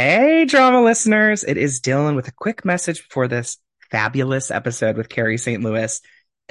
Hey, drama listeners. It is Dylan with a quick message before this fabulous episode with Carrie St. Louis.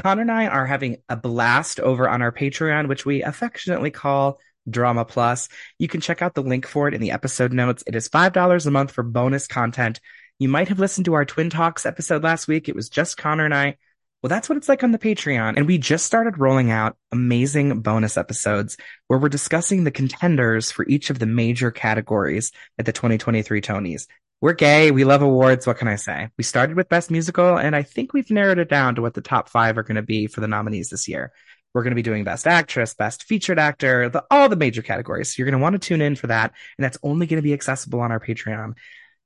Connor and I are having a blast over on our Patreon, which we affectionately call Drama Plus. You can check out the link for it in the episode notes. It is $5 a month for bonus content. You might have listened to our Twin Talks episode last week. It was just Connor and I. Well, that's what it's like on the Patreon. And we just started rolling out amazing bonus episodes where we're discussing the contenders for each of the major categories at the 2023 Tonys. We're gay. We love awards. What can I say? We started with best musical and I think we've narrowed it down to what the top five are going to be for the nominees this year. We're going to be doing best actress, best featured actor, the, all the major categories. So you're going to want to tune in for that. And that's only going to be accessible on our Patreon.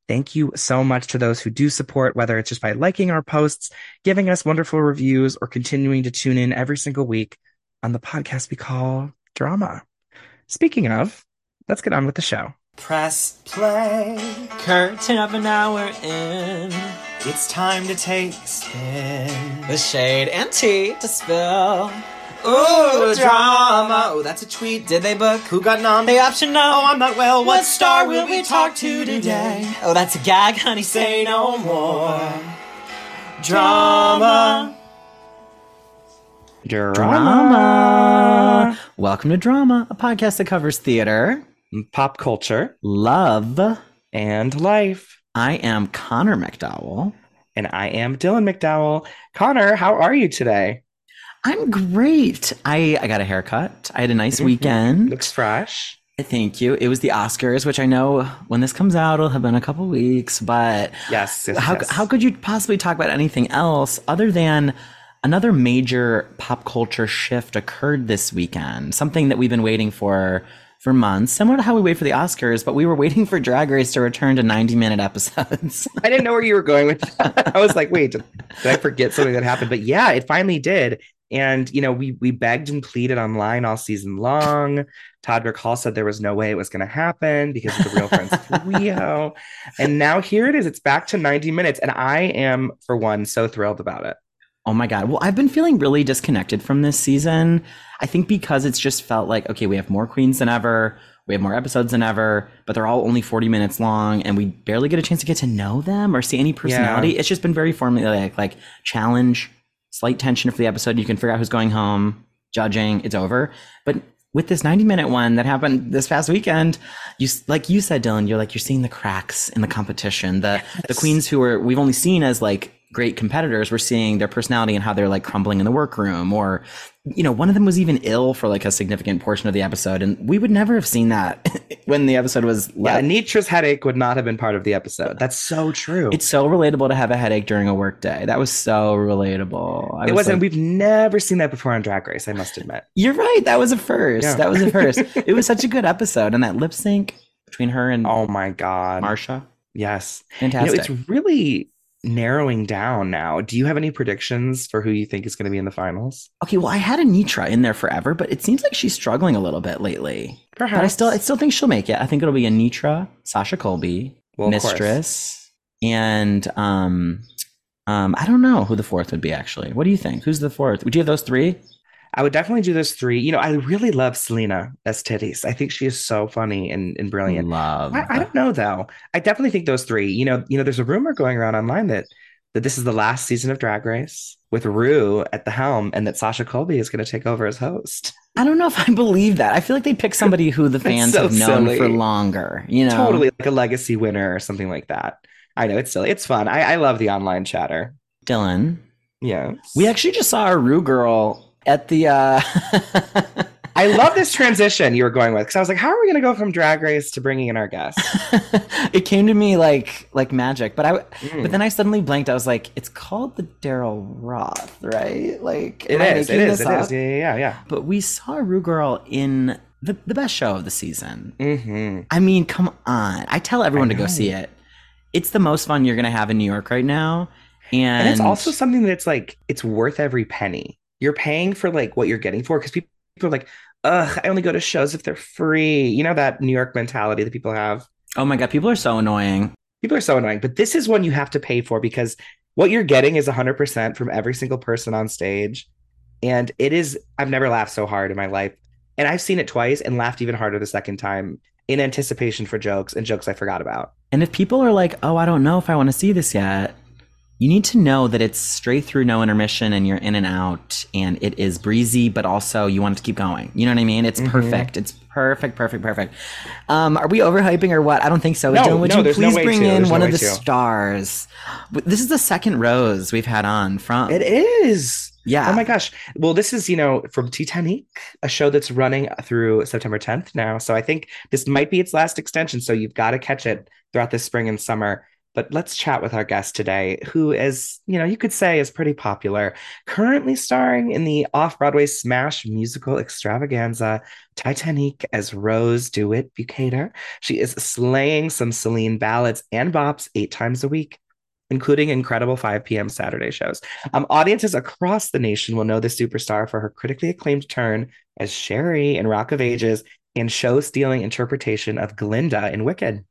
Thank you so much to those who do support, whether it's just by liking our posts, giving us wonderful reviews, or continuing to tune in every single week on the podcast we call Drama. Speaking of, let's get on with the show. Press play. Curtain of an hour in. It's time to take a spin. The shade and tea to spill. Ooh, drama. Oh, that's a tweet. Did they book? Who got nom? The option no. Oh, I'm not well. What star will we talk to today? Oh, that's a gag, honey. Say no more. Drama. Drama. Welcome to Drama, a podcast that covers theater, Pop culture love. and life. I am Connor MacDowell. And I am Dylan MacDowell. Connor, how are you today? I'm great. I, I got a haircut. I had a nice mm-hmm. weekend. Looks fresh. Thank you. It was the Oscars, which I know when this comes out, it'll have been a couple weeks, but Yes. yes, how, yes. how could you possibly talk about anything else other than another major pop culture shift occurred this weekend? Something that we've been waiting for for months, similar to how we wait for the Oscars, but we were waiting for Drag Race to return to 90 minute episodes. I didn't know where you were going with that. I was like, wait, did, did I forget something that happened? But yeah, it finally did. And you know, we we begged and pleaded online all season long. Todd Hall said there was no way it was going to happen because of the Real Friends Rio. And now here it is. It's back to 90 minutes. And I am, for one, so thrilled about it. Oh my God. Well, I've been feeling really disconnected from this season. I think because it's just felt like, okay, we have more queens than ever. We have more episodes than ever, but they're all only 40 minutes long and we barely get a chance to get to know them or see any personality. It's just been very formulaic, like challenge, slight tension for the episode. You can figure out who's going home, judging, it's over. But with this 90 minute one that happened this past weekend, you like you said, Dylan, you're like, you're seeing the cracks in the competition. The, the queens who are, we've only seen as like great competitors, we're seeing their personality and how they're like crumbling in the workroom or, you know, one of them was even ill for like a significant portion of the episode. And we would never have seen that when the episode was Yeah, let. Anetra's headache would not have been part of the episode. That's so true. It's so relatable to have a headache during a work day. That was so relatable. I it was wasn't. like, we've never seen that before on Drag Race. I must admit. You're right. That was a first. Yeah. That was a first. it was such a good episode, and that lip sync between her and Oh my god. Marsha, Yes. You know, fantastic. it's really narrowing down now. Do you have any predictions for who you think is going to be in the finals? okay, well, I had Anetra in there forever, but it seems like she's struggling a little bit lately. Perhaps. But I still, I still think she'll make it. I think it'll be Anetra, Sasha Colby, Well. Mistress, and um, um, I don't know who the fourth would be. Actually, what do you think? Who's the fourth? Would you have those three? I would definitely do those three. You know, I really love Selena as titties. I think she is so funny and, and brilliant. Love. I, I don't know though. I definitely think those three. You know, you know, there's a rumor going around online that that this is the last season of Drag Race with Rue at the helm, and that Sasha Colby is going to take over as host. I don't know if I believe that. I feel like they pick somebody who the fans so have known silly. for longer. You know, Totally like a legacy winner or something like that. I know it's silly. It's fun. I, I love the online chatter. Dylan. Yeah. We actually just saw a Rue girl at the uh I love this transition you were going with because I was like, how are we going to go from Drag Race to bringing in our guests? it came to me like like magic, but I Mm. but then I suddenly blanked. I was like, it's called the Daryl Roth, right? Like It am I. It is. It up? is. Yeah, yeah, yeah. But we saw Rue girl in the, the best show of the season. hmm I mean, come on. I tell everyone to go see it. It's the most fun you're gonna have in New York right now. And, And it's also something that's like it's worth every penny. You're paying for like what you're getting for because people are like, ugh, I only go to shows if they're free. You know that New York mentality that people have. oh my god, people are so annoying. People are so annoying, but this is one you have to pay for because what you're getting is 100% from every single person on stage. And it is, I've never laughed so hard in my life. And I've seen it twice and laughed even harder the second time. in anticipation for jokes and jokes I forgot about. And if people are like, "Oh, I don't know if I want to see this yet," you need to know that it's straight through, no intermission, and you're in and out, and it is breezy, but also you want it to keep going. You know what I mean? It's Mhm. perfect. It's perfect, perfect, perfect. Um, are we overhyping or what? I don't think so. No, Dylan, would no, you there's no please bring to. in There's one of the to. stars? This is the second rose we've had on from. It is. Yeah. Oh my gosh. Well, this is, you know, from Titanique, a show that's running through September 10th now. So I think this might be its last extension. So you've got to catch it throughout the spring and summer. But let's chat with our guest today, who is, you know, you could say is pretty popular. Currently starring in the off Broadway smash musical extravaganza Titanique as Rose DeWitt Bukater. She is slaying some Celine ballads and bops eight times a week including incredible 5 p.m. Saturday shows. Um, audiences across the nation will know the superstar for her critically acclaimed turn as Sherry in Rock of Ages and show stealing interpretation of Glinda in Wicked.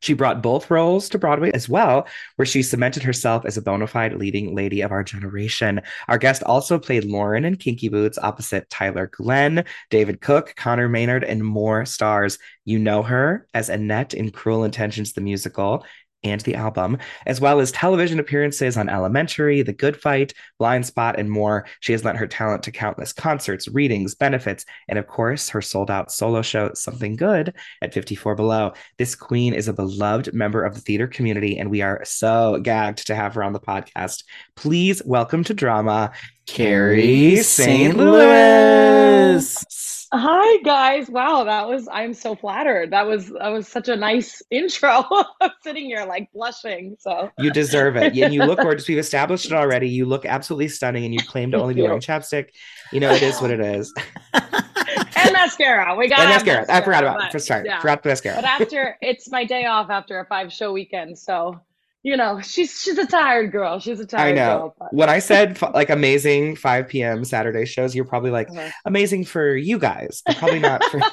She brought both roles to Broadway as well, where she cemented herself as a bona fide leading lady of our generation. Our guest also played Lauren in Kinky Boots opposite Tyler Glenn, David Cook, Conor Maynard, and more stars. You know her as Annette in Cruel Intentions, the musical, and the album, as well as television appearances on Elementary, The Good Fight, Blind Spot, and more. She has lent her talent to countless concerts, readings, benefits, and of course, her sold out solo show, Something Good, at 54 Below. This queen is a beloved member of the theater community, and we are so gagged to have her on the podcast. Please welcome to drama, Carrie St. Louis. Hi guys. Wow, that was I'm so flattered. That was that was such a nice intro. I'm sitting here like blushing. So You deserve it. And you look gorgeous. We've established it already. You look absolutely stunning, and you claim to only be wearing chapstick. You know, it is what it is. and mascara. We got and mascara. I forgot about. It. For sorry, yeah. forgot the mascara. But after it's my day off after a five show weekend, so you know she's she's a tired girl. She's a tired I know. girl. When I said like amazing 5 p.m. Saturday shows, you're probably like Uh-huh. amazing for you guys, but probably not for.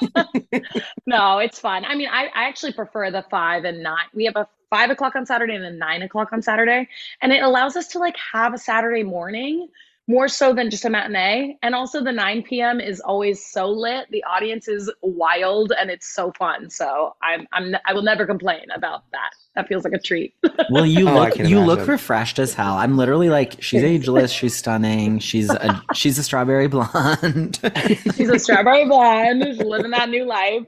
No, it's fun. I mean, I, I actually prefer the five and nine. We have a five o'clock on Saturday and a nine o'clock on Saturday. And it allows us to like have a Saturday morning more so than just a matinee. And also the 9 p.m. is always so lit. The audience is wild and it's so fun. So I'm I'm I will never complain about that. That feels like a treat. Well, you Oh, look can you look refreshed as hell. I'm literally like, she's ageless, she's stunning, she's a she's a strawberry blonde. She's a strawberry blonde. She's living that new life.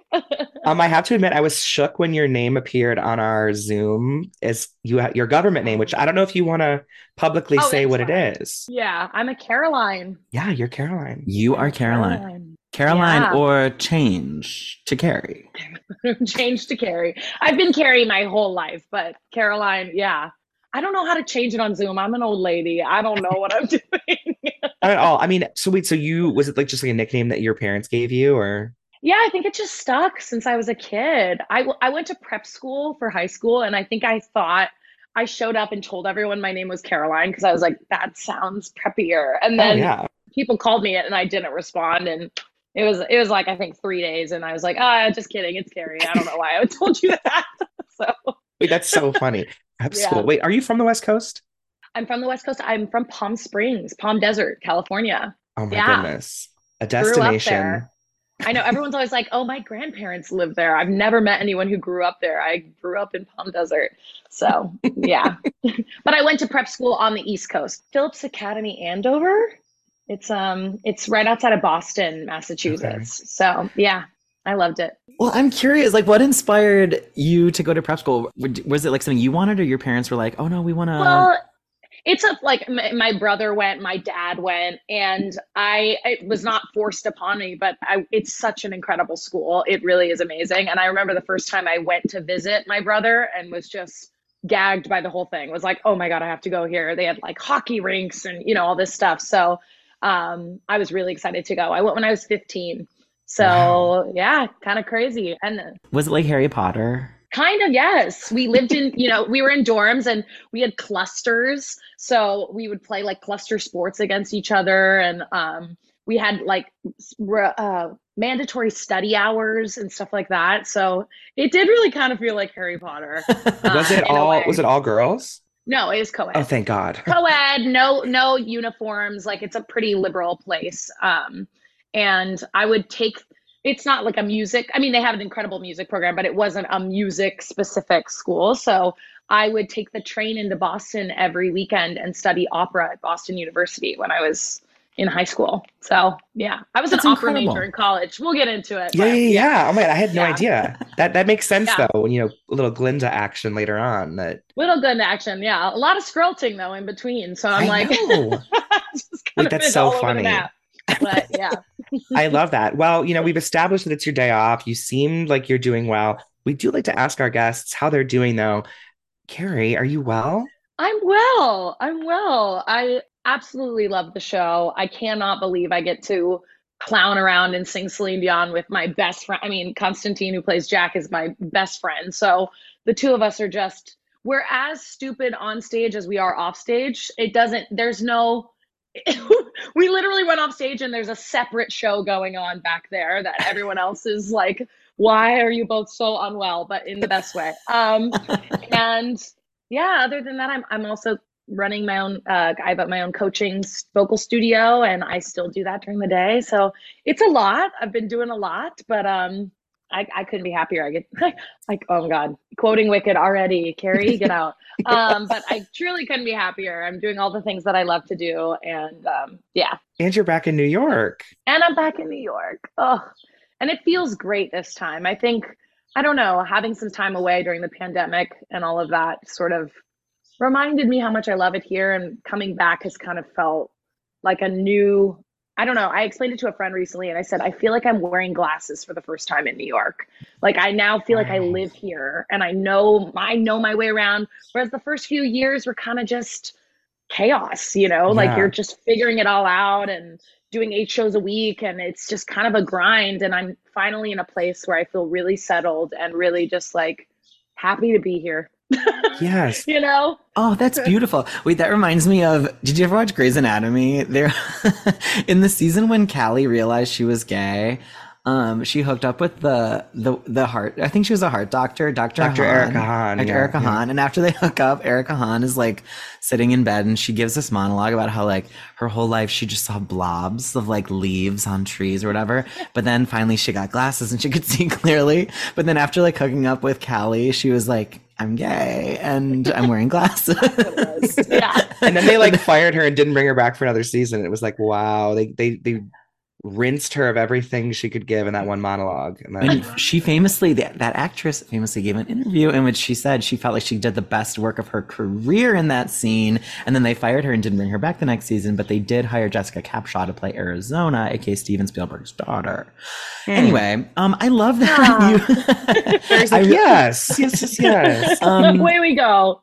um, I have to admit, I was shook when your name appeared on our Zoom as you your government name, which I don't know if you want to publicly Oh, say what fine. it is. yeah, I'm a Caroline. Yeah, you're Caroline. you are Caroline. Caroline Yeah. or change to Carrie. change to Carrie. I've been Carrie my whole life, but Caroline, yeah. I don't know how to change it on Zoom. I'm an old lady. I don't know what I'm doing. Not at all. I mean, so wait, so you was it like just like a nickname that your parents gave you, or yeah, I think it just stuck since I was a kid. I, I went to prep school for high school, and I think I thought I showed up and told everyone my name was Caroline because I was like, that sounds preppier. And oh then yeah, people called me it, and I didn't respond. And it was it was like I think three days, and I was like, ah, just kidding, it's Carrie. I don't know why I told you that. so. wait, that's so funny. Prep Yeah. school. Wait, are you from the West Coast? I'm from the West Coast. I'm from Palm Springs, Palm Desert, California. Oh my Yeah. goodness, a destination. I know everyone's always like, "Oh, my grandparents live there." I've never met anyone who grew up there. I grew up in Palm Desert. So, yeah. but I went to prep school on the East Coast. Phillips Academy Andover. It's um it's right outside of Boston, Massachusetts. So, yeah. I loved it. Well, I'm curious, like, what inspired you to go to prep school? Was it like something you wanted, or your parents were like, "Oh no, we want to"? Well, it's a like my, my brother went, my dad went, and I it was not forced upon me, but I it's such an incredible school. It really is amazing. And I remember the first time I went to visit my brother and was just gagged by the whole thing. Was like, oh my god, I have to go here. They had like hockey rinks and you know all this stuff. So um, I was really excited to go. I went when I was 15. So Wow. yeah, kind of crazy. And was it like Harry Potter? Kind of, yes. We lived in, you know, we were in dorms and we had clusters. So we would play like cluster sports against each other. And um, we had like uh, mandatory study hours and stuff like that. So it did really kind of feel like Harry Potter. was uh, it all? Was it all girls? No, it was co ed. Oh, thank God. co-ed no no uniforms like it's a pretty liberal place um and i would take it's not like a music. I mean, they have an incredible music program, but it wasn't a music specific school. So I would take the train into Boston every weekend and study opera at Boston University when I was in high school. So yeah, I was That's an opera major in college. We'll get into it. Yeah, but yeah, yeah. Oh my god, I had no Yeah. idea. That that makes sense Yeah. though. When you know, a little Glinda action later on. That Little good action. Yeah. A lot of scrolting though in between. So I'm I like, know. just kind of that's so all over the funny. But yeah. I love that. Well, you know, we've established that it's your day off. You seem like you're doing well. We do like to ask our guests how they're doing though. Carrie, are you well? I'm well. I'm well. I absolutely love the show. I cannot believe I get to clown around and sing Celine Dion with my best friend. I mean, Constantine, who plays Jack, is my best friend. So the two of us are just, we're as stupid on stage as we are off stage. It doesn't, there's no, we literally went off stage and there's a separate show going on back there that everyone else is like, why are you both so unwell? But in the best way. Um, and yeah, other than that, I'm I'm also running my own. Uh, I have my own coaching vocal studio, and I still do that during the day. So it's a lot. I've been doing a lot, but um, I I couldn't be happier. I get like oh my god, quoting Wicked already. Carrie, get out. Um, but I truly couldn't be happier. I'm doing all the things that I love to do, and um, yeah, And you're back in New York. and I'm back in New York. Oh, and it feels great this time. I think, I don't know, having some time away during the pandemic and all of that sort of reminded me how much I love it here. And coming back has kind of felt like a new, I don't know. I explained it to a friend recently and I said, I feel like I'm wearing glasses for the first time in New York. Like I now feel like I live here and I know, I know my way around. Whereas the first few years were kind of just, chaos you know like you're just figuring it all out and doing eight shows a week and it's just kind of a grind and i'm finally in a place where i feel really settled and really just like happy to be here Yes. you know Oh, that's beautiful. Wait, that reminds me of did you ever watch Grey's Anatomy? There in the season when Callie realized she was gay, um, she hooked up with the the the heart I think she was a heart doctor, Dr. Dr. Hahn. Erica Hahn, Dr. yeah, Erica yeah. Hahn. And after they hook up, Erica Hahn is like sitting in bed and she gives this monologue about how like her whole life she just saw blobs of like leaves on trees or whatever. But then finally she got glasses and she could see clearly. But then after like hooking up with Callie, she was like, I'm gay and I'm wearing glasses. yeah And then they like fired her and didn't bring her back for another season. It was like, wow, they they they rinsed her of everything she could give in that one monologue. And then, And she famously, that, that actress famously gave an interview in which she said she felt like she did the best work of her career in that scene. And then they fired her and didn't bring her back the next season, but they did hire Jessica Capshaw to play Arizona, aka Steven Spielberg's daughter. Anyway, um, I love that you. I yes, yes, yes, yes. um, away we go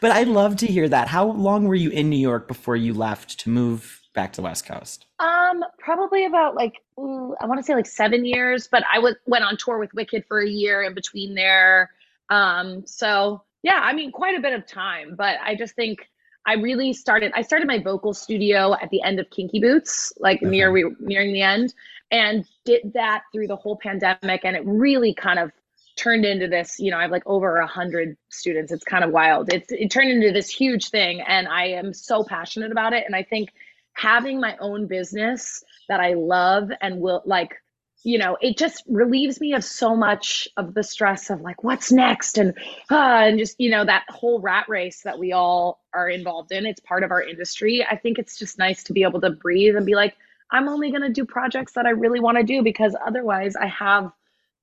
but I'd love to hear that. How long were you in New York before you left to move back to the West Coast? Um probably about like ooh, i want to say like seven years but i was went on tour with wicked for a year in between there. Um so yeah i mean quite a bit of time but i just think i really started i started my vocal studio at the end of kinky boots like near we nearing the end and did that through the whole pandemic and it really kind of turned into this you know i have like over a hundred students. It's kind of wild. It's it turned into this huge thing and i am so passionate about it and i think having my own business that i love and will like you know it just relieves me of so much of the stress of like what's next? And ah, and just you know that whole rat race that we all are involved in. It's part of our industry. I think it's just nice to be able to breathe and be like i'm only going to do projects that i really want to do because otherwise i have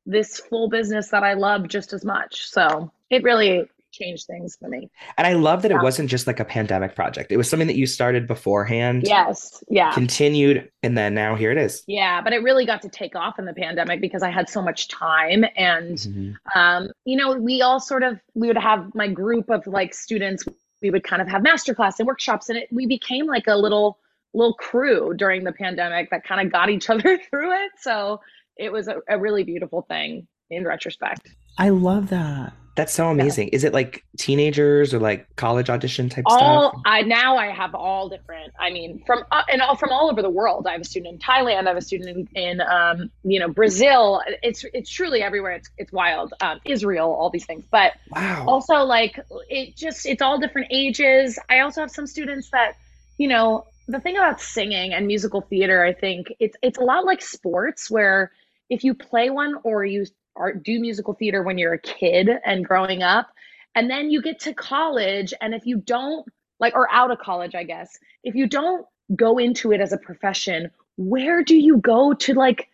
this full business that i love just as much. So it really changed things for me And I love that it wasn't just like a pandemic project. It was something that you started beforehand, yes yeah continued, and then now here it is. Yeah, but it really got to take off in the pandemic because I had so much time and Mhm. um, you know, we all sort of we would have my group of like students, we would kind of have masterclass and workshops and it we became like a little little crew during the pandemic that kind of got each other through it. So it was a, a really beautiful thing in retrospect. I love that. That's so amazing. Is it like teenagers or like college audition type all stuff? I now I have all different. I mean, from uh, and all from all over the world. I have a student in Thailand. I have a student in, in um, you know Brazil. It's it's truly everywhere. It's it's wild. Um, Israel, all these things. But Wow. also like it just it's all different ages. I also have some students that you know the thing about singing and musical theater, I think it's it's a lot like sports where if you play one or you are, do musical theater when you're a kid and growing up, and then you get to college, and if you don't like or out of college, I guess, if you don't go into it as a profession, where do you go to like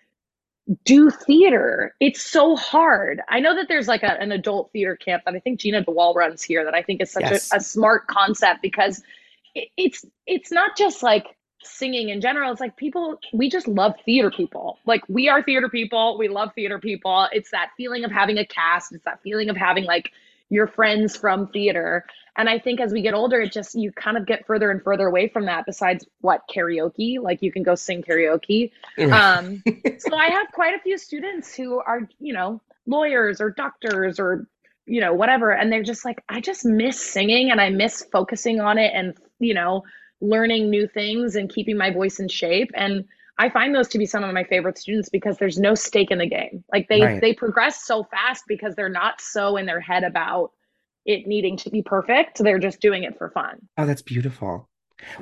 do theater? It's so hard. I know that there's like a, an adult theater camp that I think gina dewall runs here that I think is such Yes. a, a smart concept because it, it's it's not just like singing in general. It's like people we just love theater people. Like we are theater people. We love theater people. It's that feeling of having a cast. It's that feeling of having like your friends from theater. And I think as we get older, it just you kind of get further and further away from that. Besides what karaoke, like you can go sing karaoke. Um, so I have quite a few students who are, you know, lawyers or doctors or, you know, whatever. And they're just like, I just miss singing and I miss focusing on it and, you know, learning new things and keeping my voice in shape. And I find those to be some of my favorite students because there's no stake in the game. Like they Right. they progress so fast because they're not so in their head about it needing to be perfect. They're just doing it for fun. Oh, that's beautiful.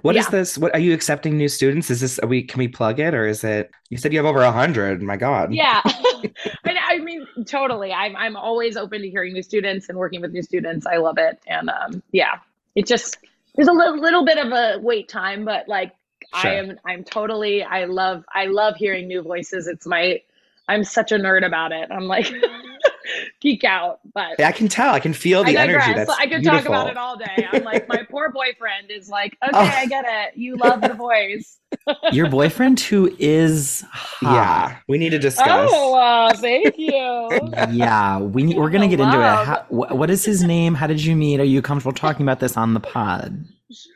What is Yeah. this? What are you accepting new students? Is this are we can we plug it or is it you said you have over a hundred? My God. Yeah. I, I mean, totally. I'm I'm always open to hearing new students and working with new students. I love it. And um, yeah, it just there's a little, little bit of a wait time, but like Sure. I am I'm totally I love I love hearing new voices. It's my I'm such a nerd about it. I'm like geek out, but I can tell. I can feel the I energy. That's I could beautiful. talk about it all day. I'm like, my poor boyfriend is like, okay, Oh. I get it. You love the voice. Your boyfriend who is hot. Yeah, we need to discuss. Oh, uh, thank you. Yeah, we need, we're gonna the get into it. How, wh- what is his name? How did you meet? Are you comfortable talking about this on the pod?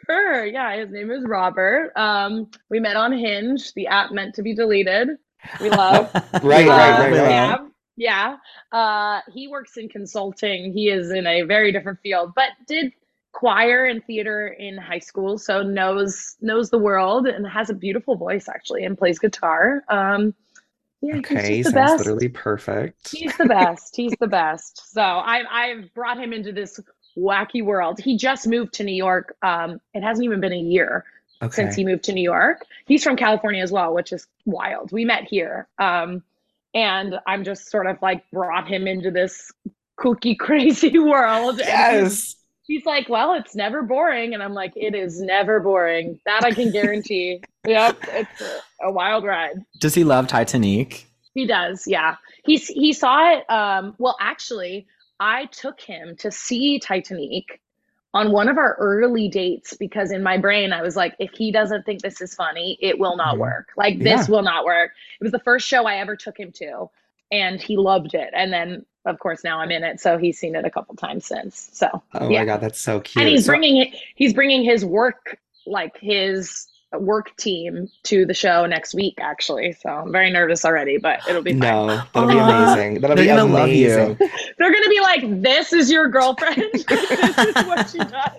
Sure. Yeah, his name is Robert. Um, we met on Hinge, the app meant to be deleted. We love. Right, right, right, Uh, right. Yeah. Uh, he works in consulting. He is in a very different field, but did choir and theater in high school, so knows knows the world and has a beautiful voice actually, and plays guitar. Um, yeah, Okay, he's just sounds the best. literally perfect. He's the best. He's the best. So I've I've brought him into this wacky world. He just moved to New York. Um, it hasn't even been a year Okay. since he moved to New York. He's from California as well, which is wild. We met here. Um, and I'm just sort of like brought him into this kooky, crazy world. And he's, Yes. he's like, Well, it's never boring. And I'm like, It is never boring. That I can guarantee. yep. It's a, a wild ride. Does he love Titanique? He does, yeah. He's he saw it. Um, well, actually, I took him to see Titanique on one of our early dates because in my brain I was like, if he doesn't think this is funny, it will not Mhm. work. Like this will not work. It was the first show I ever took him to, and he loved it. And then, of course, now I'm in it, so he's seen it a couple times since. So Oh yeah. my God, that's so cute. and he's So- bringing he's bringing his work like his work team to the show next week actually so i'm very nervous already but it'll be fine no, that'll be amazing. That'll They're be gonna love you. amazing. they're gonna be like this is your girlfriend this is what she does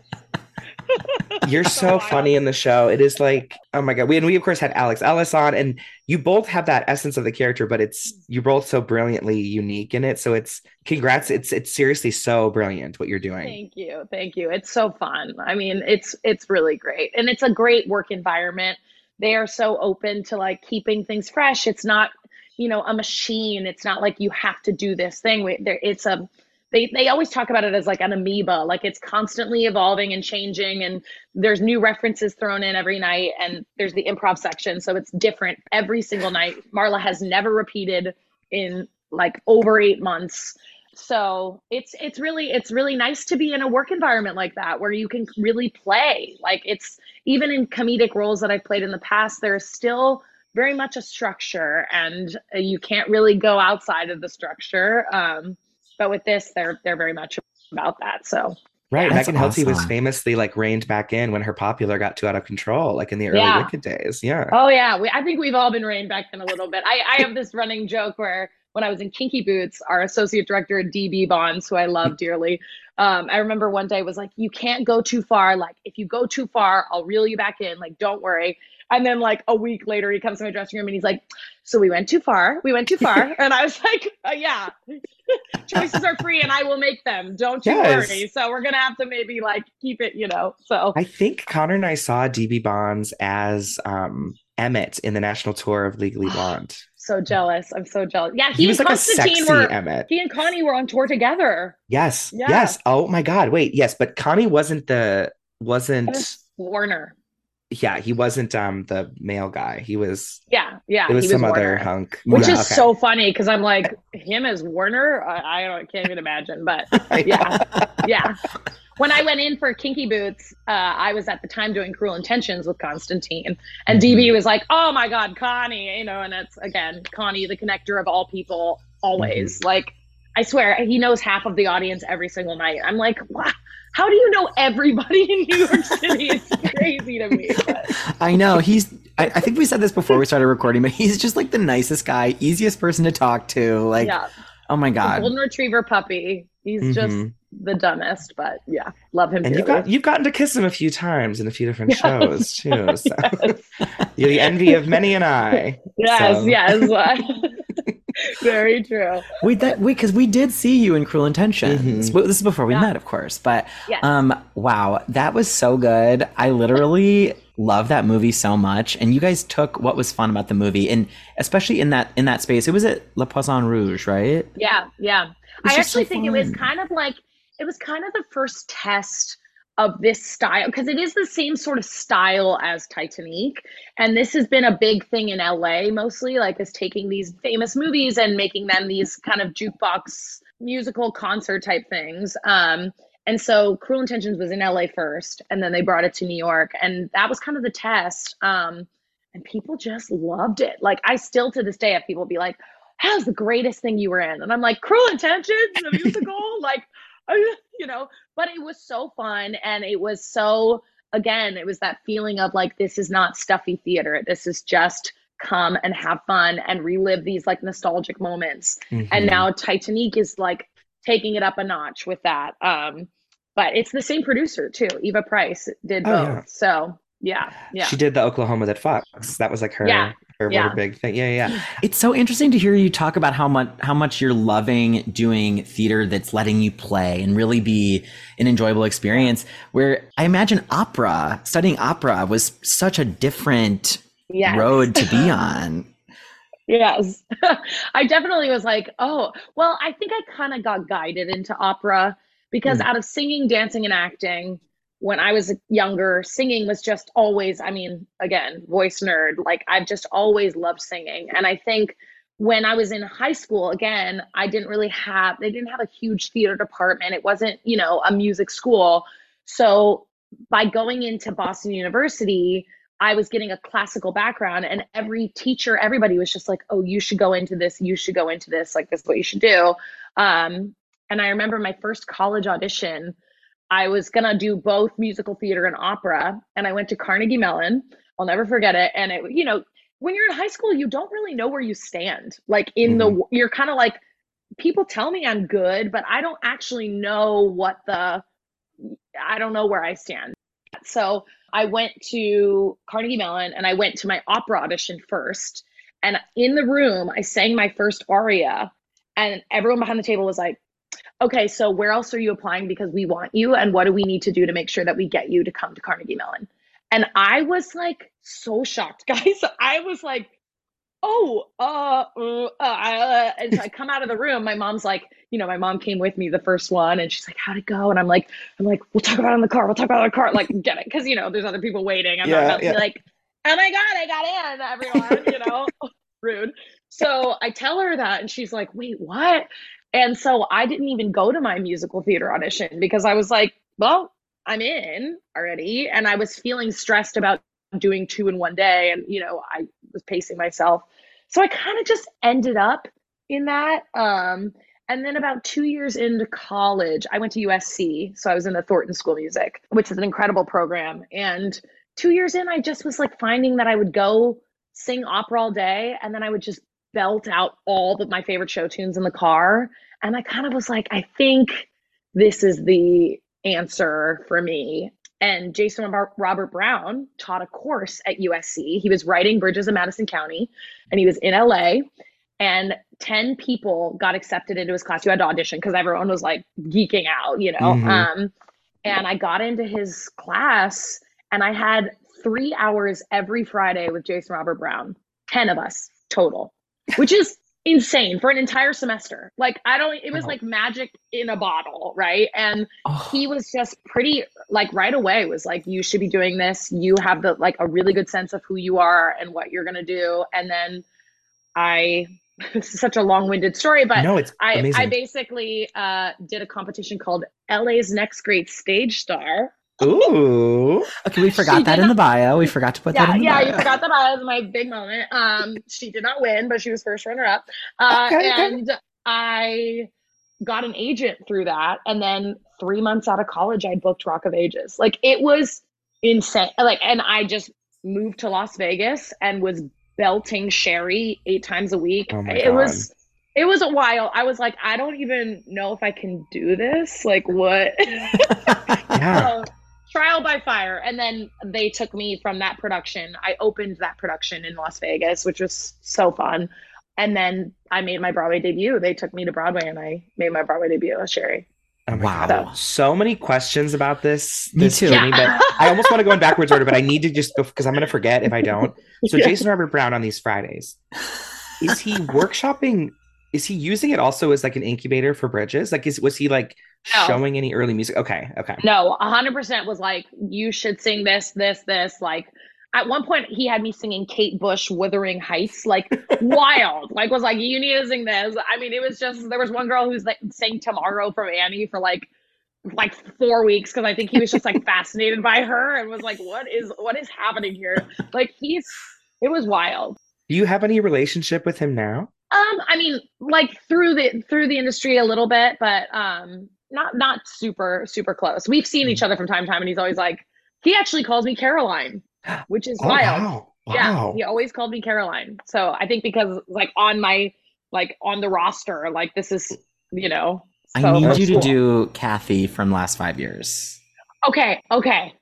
You're so funny in the show. It is like, oh my god. We and we of course had Alex Ellis on, and you both have that essence of the character, but it's you're both so brilliantly unique in it. So it's congrats. It's it's seriously so brilliant what you're doing. thank you thank you it's so fun i mean it's it's really great and it's a great work environment they are so open to like keeping things fresh it's not you know a machine it's not like you have to do this thing there it's a they, they always talk about it as like an amoeba like it's constantly evolving and changing and there's new references thrown in every night and there's the improv section so it's different every single night. Marla has never repeated in like over eight months. So it's it's really it's really nice to be in a work environment like that where you can really play. Like it's even in comedic roles that i've played in the past there's still very much a structure and uh, you can't really go outside of the structure um, but with this they're they're very much about that so Right. That's Megan Hilty was famously like reined back in when her popular got too out of control, like in the early Yeah. Wicked days. Yeah. oh yeah we, i think we've all been reined back in a little bit i i have this running joke where when I was in Kinky Boots, our associate director, at DB Bonds, who I love dearly, um, I remember one day was like, you can't go too far. Like, if you go too far, I'll reel you back in. Like, don't worry. And then like a week later, he comes to my dressing room and he's like, "So we went too far. We went too far." and I was like, uh, "Yeah, choices are free, and I will make them. Don't you Yes. worry." So we're gonna have to maybe like keep it, you know. So I think Connor and I saw DB Bonds as um, Emmett in the national tour of Legally Blonde. So jealous. I'm so jealous. Yeah, He, he, was and like a sexy were. Emmett. He and Connie were on tour together. Yes. Yeah. Yes. Oh my God. Wait. Yes, but Connie wasn't the wasn't. Warner. Yeah, he wasn't um the male guy. He was. Yeah, yeah. It was he some Warner. other hunk. Which Yeah, is okay. so funny because I'm like him as Warner. I, I don't, can't even imagine, but yeah, yeah. When I went in for Kinky Boots, uh, I was at the time doing Cruel Intentions with Constantine, and Mhm. DB was like, "Oh my God, Connie!" You know, and it's again Connie, the connector of all people, always. Mm-hmm. Like, I swear, he knows half of the audience every single night. I'm like, wow, how do you know everybody in New York City? It's crazy to me. But I know he's. I, I think we said this before we started recording, but he's just like the nicest guy, easiest person to talk to. Like, yeah, oh my the god, golden retriever puppy. He's just Mhm. The dumbest, but yeah, love him. And you dearly. got you've gotten to kiss him a few times in a few different Yes. shows too. So. yes, You're the envy of many an eye. yes, So- yes. Very true. We that we because we did see you in Cruel Intentions. Mhm. This is before we Yeah. met, of course, but Yes. um, wow, that was so good. I literally love that movie so much, and you guys took what was fun about the movie, and especially in that in that space. It was at Le Poisson Rouge, right? yeah, yeah. I just so actually think it was kind of like it was kind of the first test of this style because it is the same sort of style as Titanique. And this has been a big thing in LA mostly, like is taking these famous movies and making them these kind of jukebox musical concert type things. Um, and so Cruel Intentions was in LA first, and then they brought it to New York, and that was kind of the test. Um, and people just loved it. Like I still to this day have people be like, "How's the greatest thing you were in?" And I'm like, "Cruel Intentions, the musical." like, you know, but it was so fun, and it was so again, it was that feeling of like this is not stuffy theater. This is just come and have fun and relive these like nostalgic moments and Mhm. now Titanique is like taking it up a notch with that. Um, but it's the same producer too. Eva Price did Oh, both. yeah. So yeah, yeah, she did the Oklahoma that Fox. That was like her Yeah. Her, Yeah. her big thing. Yeah, yeah. yeah. It's so interesting to hear you talk about how much how much you're loving doing theater that's letting you play and really be an enjoyable experience. Where I imagine opera, studying opera was such a different yes. road to be on. Yes. I definitely was like, oh, well, I think I kind of got guided into opera because Mm. out of singing, dancing, and acting, when I was younger, singing was just always, I mean, again, voice nerd, like I've just always loved singing. And I think when I was in high school, again, I didn't really have, they didn't have a huge theater department. It wasn't, you know, a music school. So by going into Boston University, I was getting a classical background, and every teacher, everybody was just like, "Oh, you should go into this. You should go into this. Like this is what you should do." Um, and I remember my first college audition. I was gonna do both musical theater and opera, and I went to Carnegie Mellon. I'll never forget it. And it, you know, when you're in high school, you don't really know where you stand. Like in the, mm-hmm. you're kind of like, people tell me I'm good, but I don't actually know what the, I don't know where I stand. So I went to Carnegie Mellon and I went to my opera audition first. And in the room, I sang my first aria, and everyone behind the table was like, okay, so where else are you applying? Because we want you. And what do we need to do to make sure that we get you to come to Carnegie Mellon? And I was like so shocked, guys. I was like, oh, uh, uh, uh, and so I come out of the room. My mom's like, you know, my mom came with me the first one, and she's like, "How'd it go?" And I'm like, I'm like, we'll talk about it in the car. We'll talk about it in the car. Like, get it, because you know, there's other people waiting. I'm Yeah, not about to yeah. be like, oh my god, I got in, everyone. You know, rude. So I tell her that, and she's like, wait, what? And so I didn't even go to my musical theater audition because I was like, well, I'm in already, and I was feeling stressed about doing two in one day, and you know, I was pacing myself. So I kind of just ended up in that. Um, and then about two years into college, I went to USC. So I was in the Thornton School of Music, which is an incredible program. And two years in, I just was like finding that I would go sing opera all day and then I would just belt out all of my favorite show tunes in the car. And I kind of was like, I think this is the answer for me. And Jason Robert Brown taught a course at USC. He was writing Bridges in Madison County and he was in LA. And 10 people got accepted into his class. You had to audition because everyone was like geeking out, you know. Mm-hmm. Um, and I got into his class and I had three hours every Friday with Jason Robert Brown, 10 of us total, which is insane for an entire semester. Like, I don't, it was like magic in a bottle, right? And oh. he was just pretty, like, right away was like, you should be doing this. You have the, like, a really good sense of who you are and what you're going to do. And then I, this is such a long-winded story, but no, it's I, amazing. I basically uh, did a competition called LA's Next Great Stage Star, Ooh. Okay, we forgot that in the bio. We forgot to put yeah, that in the yeah, bio. Yeah, you forgot the bio. It was my big moment. Um, she did not win, but she was first runner up. Uh, okay, and okay. I got an agent through that. And then three months out of college, I booked Rock of Ages. Like it was insane. Like, and I just moved to Las Vegas and was belting sherry eight times a week. Oh it was it was a while. I was like, I don't even know if I can do this. Like what? yeah. so, trial by fire and then they took me from that production i opened that production in las vegas which was so fun and then i made my broadway debut they took me to broadway and i made my broadway debut as sherry Oh wow. God. So many questions about this, Me too. journey, but I almost want to go in backwards order, but I need to just because I'm going to forget if I don't. So, yeah. Jason Robert Brown on these Fridays, is he workshopping? Is he using it also as like an incubator for bridges? Like, is was he like no. showing any early music? Okay, okay. No, hundred percent was like, you should sing this, this, this. Like at one point he had me singing Kate Bush Wuthering Heights, like wild. Like was like, you need to sing this. I mean, it was just there was one girl who's like sang Tomorrow from Annie for like like four weeks because I think he was just like fascinated by her and was like, what is what is happening here? Like he's it was wild. Do you have any relationship with him now? Um, I mean, like through the through the industry a little bit, but um not not super super close. We've seen each mm. other from time to time, and he's always like, he actually calls me Caroline, which is oh, wild. Wow. Wow. Yeah, he always called me Caroline. So I think because like on my like on the roster, like this is you know. So I need you cool. to do Kathy from last five years. Okay, okay,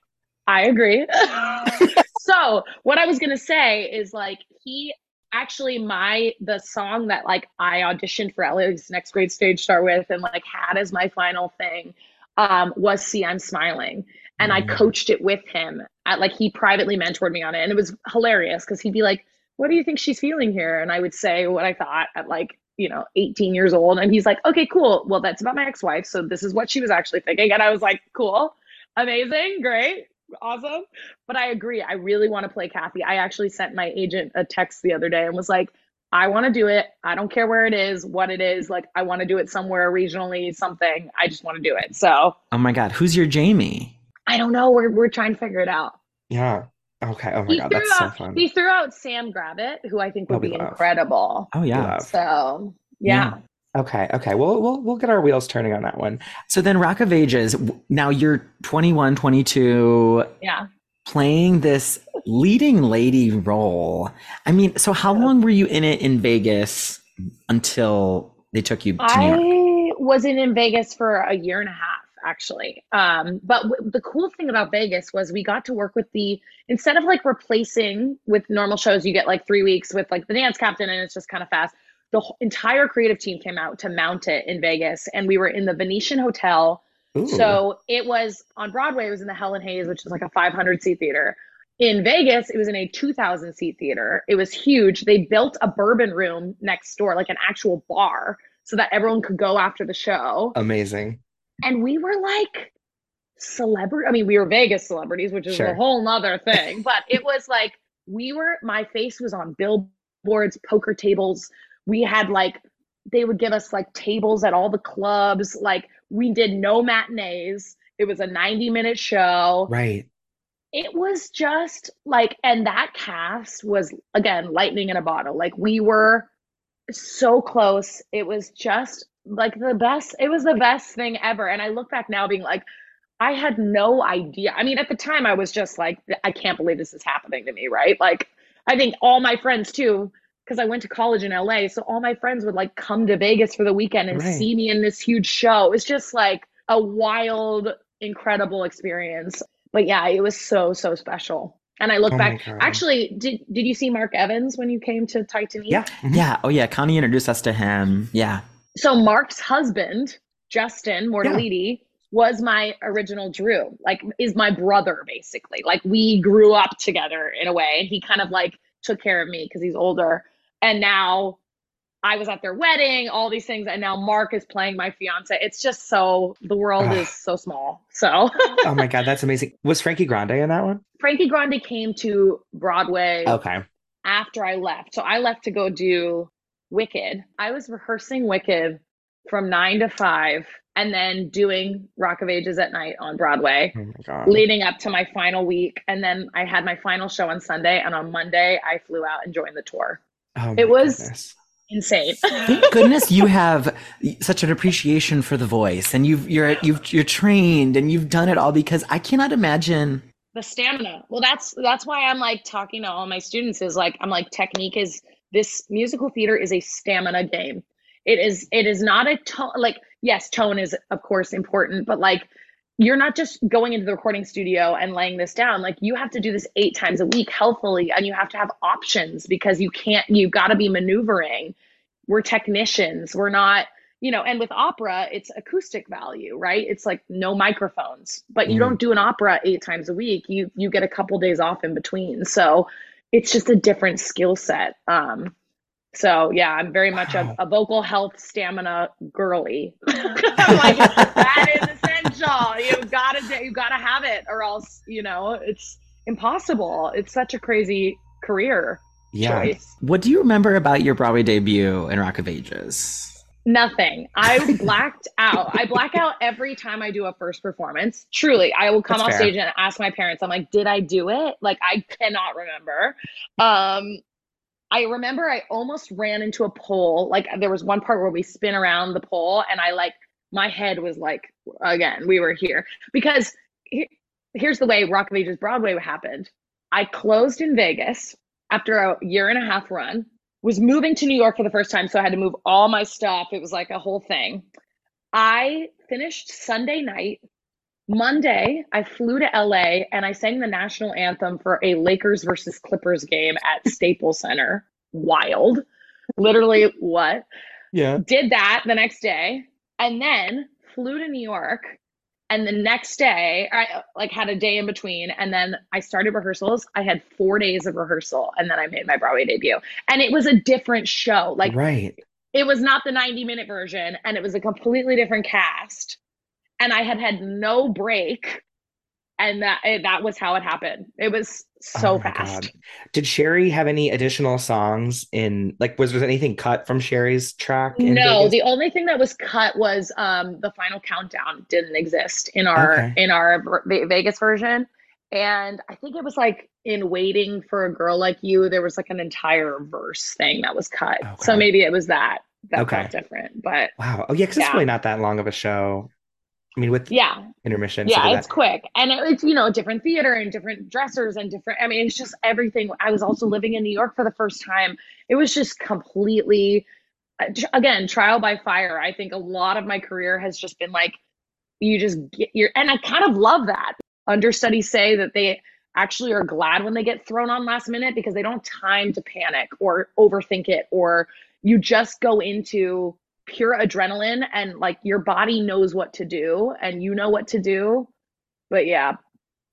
I agree. so what I was gonna say is like he actually my the song that like I auditioned for LA's next great stage star with and like had as my final thing um was See I'm Smiling. And mm-hmm. I coached it with him at like he privately mentored me on it. And it was hilarious because he'd be like, What do you think she's feeling here? And I would say what I thought at like, you know, 18 years old. And he's like, Okay, cool. Well, that's about my ex-wife. So this is what she was actually thinking. And I was like, Cool, amazing, great awesome. But I agree. I really want to play Kathy. I actually sent my agent a text the other day and was like, I want to do it. I don't care where it is, what it is. Like, I want to do it somewhere regionally, something. I just want to do it. So, oh my God, who's your Jamie? I don't know. We're, we're trying to figure it out. Yeah. Okay. Oh my he God, that's out, so fun. He threw out Sam Gravitte, who I think would oh, be love. incredible. Oh, yeah. So, yeah. yeah. Okay, okay. We'll we'll we'll get our wheels turning on that one. So then Rock of Ages, now you're 21, 22. Yeah. Playing this leading lady role. I mean, so how long were you in it in Vegas until they took you to I New York? wasn't in Vegas for a year and a half actually. Um, but w- the cool thing about Vegas was we got to work with the instead of like replacing with normal shows, you get like three weeks with like the dance captain, and it's just kind of fast the entire creative team came out to mount it in Vegas, and we were in the Venetian Hotel. Ooh. So it was on Broadway. It was in the Helen Hayes, which is like a 500 seat theater. In Vegas, it was in a 2,000 seat theater. It was huge. They built a bourbon room next door, like an actual bar, so that everyone could go after the show. Amazing. And we were like celebrity. I mean, we were Vegas celebrities, which is sure. a whole nother thing. but it was like we were. My face was on billboards, poker tables we had like they would give us like tables at all the clubs. Like we did no matinees. It was a 90 minute show. Right. It was just like and that cast was again lightning in a bottle. Like we were so close. It was just like the best it was the best thing ever. And i look back now being like i had no idea. I mean at the time i was just like i can't believe this is happening to me right? Like i think all my friends too because I went to college in LA. So all my friends would like come to Vegas for the weekend and Right. see me in this huge show. It's just like a wild, incredible experience. But yeah, it was so, so special. And I look Oh back. Actually, did did you see Mark Evans when you came to Titanique? Yeah. Mhm. Yeah. Oh yeah. Connie introduced us to him. Yeah. So Mark's husband, Justin Mortelliti, was my original Drew. Like is my brother basically. Like we grew up together in a way and he kind of like took care of me because he's older. And now I was at their wedding, all these things, and now Mark is playing my fiance. It's just so the world Ah. is so small. So Oh my god, that's amazing. Was Frankie Grande in that one? Frankie Grande came to Broadway Okay. after I left. So I left to go do Wicked. I was rehearsing Wicked from nine to five and then doing Rock of Ages at night on Broadway, Oh my god. leading up to my final week. And then I had my final show on Sunday. And on Monday, I flew out and joined the tour. Oh it was- goodness. Insane. Thank goodness you have such an appreciation for the voice, and you've you're you've you're trained and you've done it all because I cannot imagine. the stamina well that's that's why i'm like talking to all my students is like i'm like technique is this musical theater is a stamina game it is it is not a tone like yes tone is of course important but like you're not just going into the recording studio and laying this down. Like you have to do this eight times a week healthily and you have to have options because you can't you got to be maneuvering. We're technicians. We're not you know and with opera it's acoustic value right? It's like no microphones but you Mhm. don't do an opera eight times a week. You you get a couple days off in between. So it's just a different skill set. Um so yeah i'm very much Wow. a, a vocal health stamina girly I'm like that is essential you gotta do- you gotta have it or else you know it's impossible it's such a crazy career Yeah. choice What do you remember about your Broadway debut in Rock of Ages? Nothing. I blacked out. I black out every time I do a first performance. Truly, I will come That's off fair. stage and ask my parents, I'm like, did I do it? Like, I cannot remember. Um, I remember I almost ran into a pole. Like, there was one part where we spin around the pole, and I like, my head was like, again, we were here. Because he- here's the way Rock of Ages Broadway happened I closed in Vegas after a year and a half run was moving to New York for the first time, so I had to move all my stuff. It was like a whole thing. I finished Sunday night. Monday, I flew to LA and I sang the national anthem for a Lakers versus Clippers game at Staples Center. Wild. Literally, what? Yeah. Did that the next day and then flew to New York. And the next day, I like had a day in between, and then I started rehearsals. I had four days of rehearsal, and then I made my Broadway debut. And it was a different show. Like right. it was not the 90 minute version and it was a completely different cast and i had had no break and that it, that was how it happened it was so Oh fast God. Did Sherrie have any additional songs in like was was anything cut from Sherrie's track? no Vegas? the only thing that was cut was um the final countdown didn't exist in our Okay. in our vegas version and i think it was like in waiting for a girl like you there was like an entire verse thing that was cut so maybe it was that that Okay. felt different but Wow. Oh yeah, because it's Yeah. really not that long of a show. I mean, with yeah. intermission. yeah it's quick. And it- it's you know different theater and different dressers and different i mean it's just everything. I was also living in new york for the first time. It was just completely uh, again trial by fire. I think a lot of my career has just been like you just get your and i kind of love that. Understudies say that they actually are glad when they get thrown on last minute because they don't have time to panic or overthink it or you just go into pure adrenaline and like your body knows what to do and you know what to do but yeah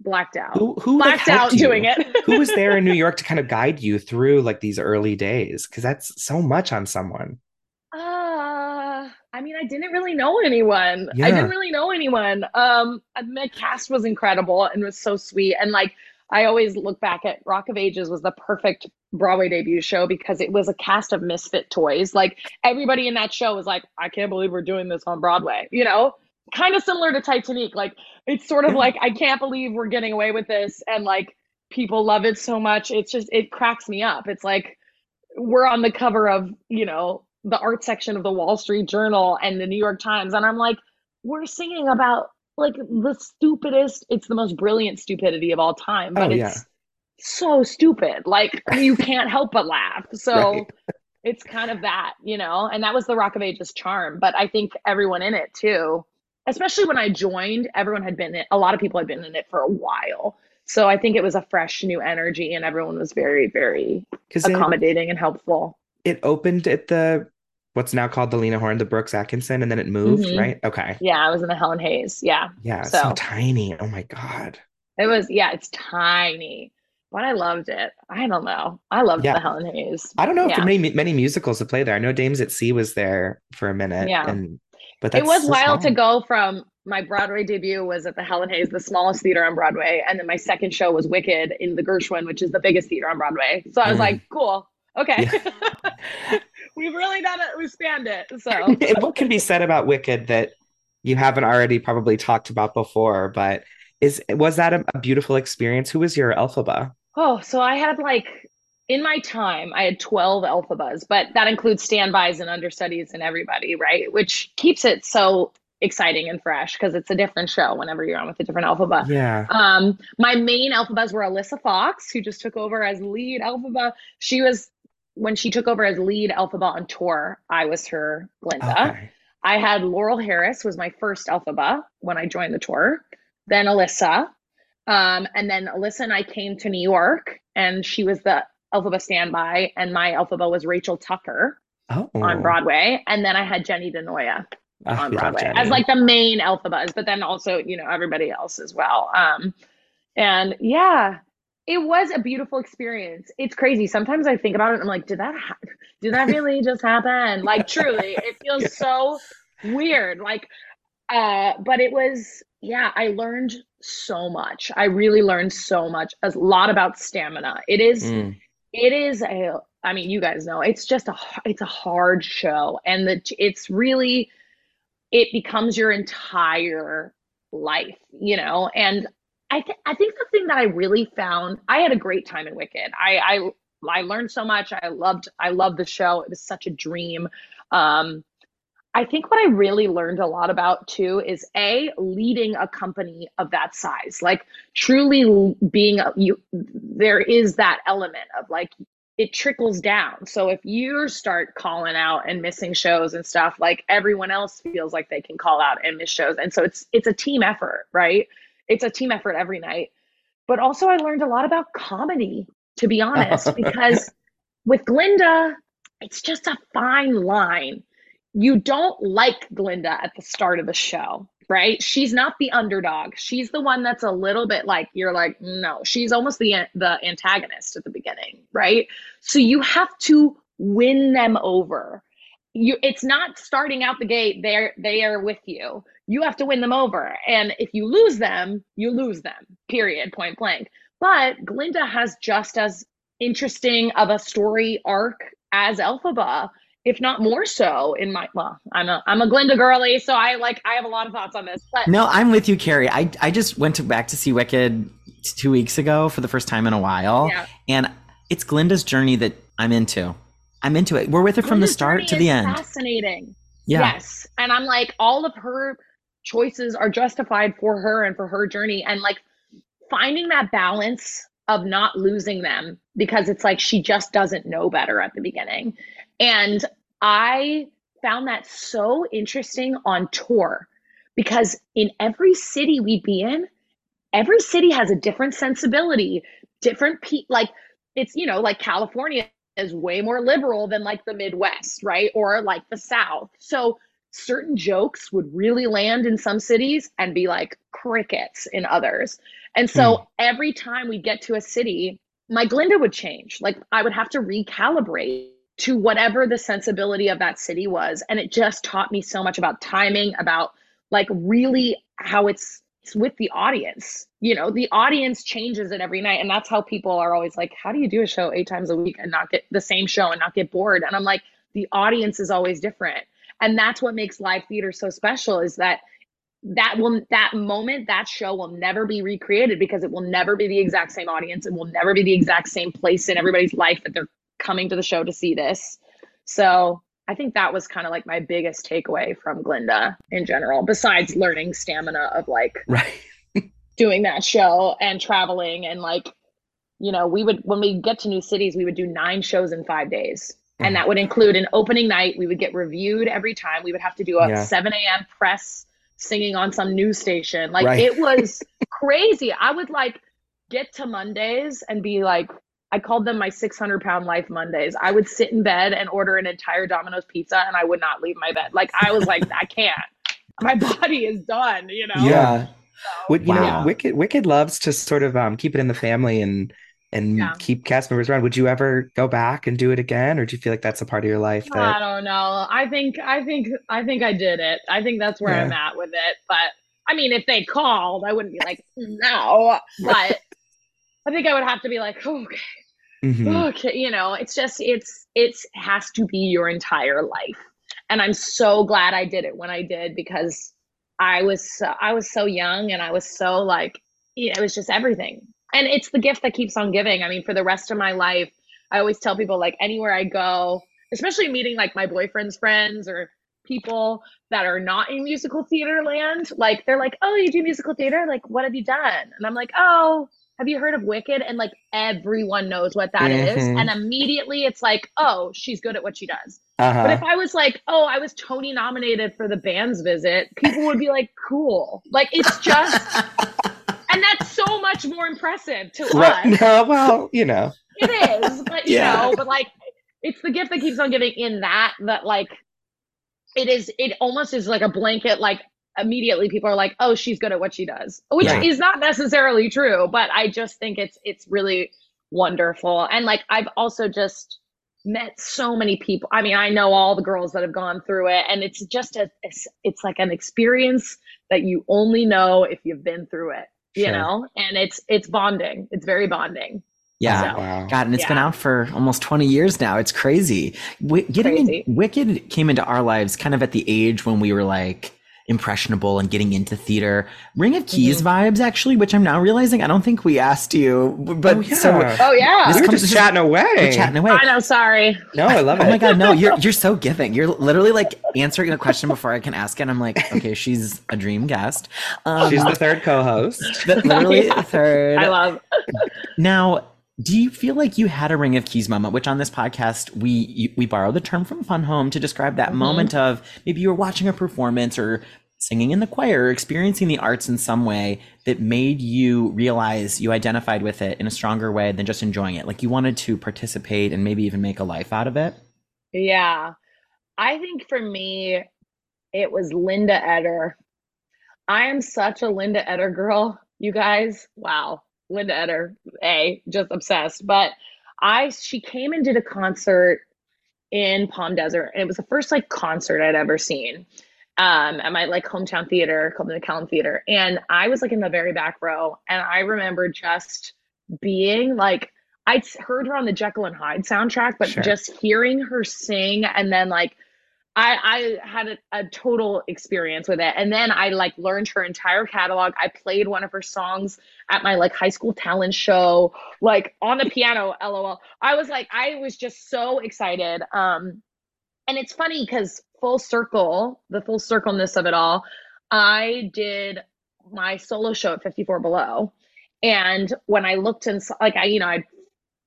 blacked out Who who like, blacked out you? doing it who was there in New York to kind of guide you through like these early days? Because that's so much on someone. Uh, I mean, I didn't really know anyone. I didn't really know anyone. Um, my cast was incredible and was so sweet. And like, I always look back at Rock of Ages was the perfect Broadway debut show because it was a cast of misfit toys. Like everybody in that show was like, I can't believe we're doing this on Broadway, you know? Kind of similar to Titanique. Like it's sort of like, I can't believe we're getting away with this. And like people love it so much. It's just, it cracks me up. It's like, we're on the cover of, you know, the art section of the Wall Street Journal and the New York Times. And I'm like, we're singing about like the stupidest, it's the most brilliant stupidity of all time, oh, but Oh, it's yeah. So stupid. Like you can't help but laugh. So Right. it's kind of that, you know, and that was the Rock of Ages charm. But I think everyone in it too, especially when I joined, everyone had been in a lot of people had been in it for a while. So I think it was a fresh new energy and everyone was very, very Because it, accommodating and helpful. it opened at the what's now called the Lena Horne, the Brooks Atkinson, and then it moved, Mhm. right? Okay. Yeah, I was in the Helen Hayes. Yeah. Yeah, so, So- tiny. Oh my God. It was, yeah, it's tiny, but I loved it. I don't know. I loved Yeah. the Helen Hayes. I don't know if Yeah. there are many many musicals to play there. I know Dames at Sea was there for a minute, Yeah. and but It was wild to go from my Broadway debut was at the Helen Hayes, the smallest theater on Broadway, and then my second show was Wicked in the Gershwin, which is the biggest theater on Broadway. So I was Mm. like, cool, okay, we've really done it. We spanned it. So what can be said about Wicked that you haven't already probably talked about before? But is was that a, a beautiful experience? Who was your Elphaba? Oh, so I had like in my time, I had 12 Elphabas, but that includes standbys and understudies and everybody, right? Which keeps it so exciting and fresh because it's a different show whenever you're on with a different Elphaba. Yeah. Um, my main Elphabas were Alyssa Fox, who just took over as lead Elphaba. She was when she took over as lead Elphaba on tour, I was her Glinda. Okay. I had Laurel Harris was my first Elphaba when I joined the tour. Then Alyssa. Um, and then Alyssa and I came to New York and she was the Elphaba standby and my Elphaba was Rachel Tucker Oh. on Broadway. And then I had Jenny DiNoia Ah, on Broadway as like the main Elphabas, but then also, you know, everybody else as well. Um, and yeah, it was a beautiful experience. It's crazy. Sometimes I think about it and I'm like, did that ha- did that really just happen? Like truly, it feels Yeah. so weird. Like uh but it was yeah, I learned so much. I really learned so much. A lot about stamina. It is Mm. it is a i mean you guys know it's just a it's a hard show and that it's really it becomes your entire life you know and i th- i think the thing that i really found i had a great time in wicked i i i learned so much i loved i loved the show it was such a dream um I think what I really learned a lot about too is a leading a company of that size, like truly being a, you. There is that element of like it trickles down. So if you start calling out and missing shows and stuff, like everyone else feels like they can call out and miss shows, and so it's it's a team effort, right? It's a team effort every night. But also, I learned a lot about comedy, to be honest, because with Glinda, it's just a fine line you don't like Glinda at the start of the show, right? She's not the underdog. She's the one that's a little bit like you're like, no, she's almost the the antagonist at the beginning, right? So you have to win them over. You it's not starting out the gate they're they are with you. You have to win them over. And if you lose them, you lose them. Period, point blank. But Glinda has just as interesting of a story arc as Elphaba if not more so in my well i'm a i'm a glinda girly so i like i have a lot of thoughts on this but No, I'm with you, Carrie. I I just went to, back to see Wicked two weeks ago for the first time in a while, yeah and it's Glinda's journey that I'm into. I'm into it. We're with her from the start to the end. fascinating Yeah. yes and i'm like all of her choices are justified for her and for her journey and like finding that balance of not losing them because it's like she just doesn't know better at the beginning and i found that so interesting on tour because in every city we'd be in every city has a different sensibility different pe- like it's you know like california is way more liberal than like the midwest right? Or like the south. So certain jokes would really land in some cities and be like crickets in others. And so hmm. every time we'd get to a city my glinda would change. Like i would have to recalibrate to whatever the sensibility of that city was and it just taught me so much about timing about like really how it's it's with the audience. You know, the audience changes it every night. And that's how people are always like, how do you do a show eight times a week and not get the same show and not get bored? And I'm like, the audience is always different. And that's what makes live theater so special is that that will that moment that show will never be recreated because it will never be the exact same audience it will never be the exact same place in everybody's life that they're coming to the show to see this so i think that was kind of like my biggest takeaway from glinda in general besides learning stamina of like Right. doing that show and traveling and like you know, we would when we get to new cities, we would do nine shows in five days. Mhm. And that would include an opening night. We would get reviewed every time. We would have to do a Yeah. 7 a.m. press singing on some news station. Like Right. it was crazy. I would like get to Mondays and be like, I called them my 600 pound life Mondays. I would sit in bed and order an entire Domino's pizza and I would not leave my bed. Like I was like, I can't. My body is done, you know? Yeah. Would you Wow. know Wicked Wicked loves to sort of um keep it in the family and and Yeah. keep cast members around. Would you ever go back and do it again, or do you feel like that's a part of your life I don't know. I think I think I think I did it. I think that's where Yeah. I'm at with it. But I mean, if they called, I wouldn't be like no. But I think I would have to be like, okay, Mhm. okay. You know, it's just it's it's has to be your entire life. And I'm so glad I did it when I did because I was so, I was so young and I was so like it was just everything. And it's the gift that keeps on giving. I mean, for the rest of my life, I always tell people like anywhere I go, especially meeting like my boyfriend's friends or people that are not in musical theater land, like they're like, "Oh, you do musical theater? Like what have you done?" And I'm like, "Oh, have you heard of Wicked?" And like everyone knows what that is, Mhm. And immediately it's like, "Oh, she's good at what she does." Uh-huh. But if I was like, "Oh, I was Tony nominated for the band's visit," people would be like, "Cool." Like it's just and that's so much more impressive to Right. us. No, well, you know. It is, but you Yeah. know, but like it's the gift that keeps on giving in that that like it is it almost is like a blanket like immediately people are like, "Oh, she's good at what she does." Which Right. is not necessarily true, but I just think it's it's really wonderful. And like I've also just met so many people. I mean, I know all the girls that have gone through it and it's just a it's, it's like an experience that you only know if you've been through it, you Sure. know? And it's it's bonding. It's very bonding. Yeah. So- Wow. God, and it's been out for almost 20 years now. It's crazy. Wi- getting in- Crazy. Wicked came into our lives kind of at the age when we were like impressionable and getting into theater. Ring of Keys Mm-hmm. vibes, actually, which I'm now realizing I don't think we asked you. But Oh, so yeah. Oh yeah. This we were comes- just chatting away. we're chatting away. I know, sorry. No, I love it. Oh my god, no, you're you're so giving. You're literally like answering a question before I can ask it. I'm like, okay, she's a dream guest. Um, She's the third co-host. th- literally Yeah. the third. I love Now, do you feel like you had a ring of keys moment? Which on this podcast we we borrow the term from Fun Home to describe that Mhm. moment of maybe you were watching a performance or singing in the choir, or experiencing the arts in some way that made you realize you identified with it in a stronger way than just enjoying it. Like you wanted to participate and maybe even make a life out of it. Yeah. I think for me, it was Linda Eder. I am such a Linda Eder girl, you guys. Wow. Linda Eder, A, just obsessed. But I she came and did a concert in Palm Desert, and it was the first like concert I'd ever seen. Um, at my like hometown theater called the McCallum Theater. And I was like in the very back row, and I remember just being like I'd heard her on the Jekyll and Hyde soundtrack, but Sure. just hearing her sing and then like I I had a, a total experience with it. And then I like learned her entire catalog. I played one of her songs at my like high school talent show, like on the piano, lol. I was like, I was just so excited. Um and it's funny because full circle, the full circleness of it all, I did my solo show at 54 Below. And when I looked and like I, you know, I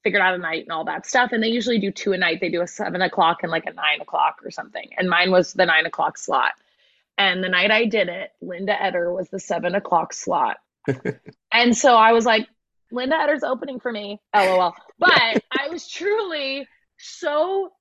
figured out a night and all that stuff. And they usually do two a night. They do a seven o'clock and like a nine o'clock or something. And mine was the nine o'clock slot. And the night I did it, Linda Eder was the seven o'clock slot. and so I was like, Linda Eder's opening for me. LOL. But I was truly so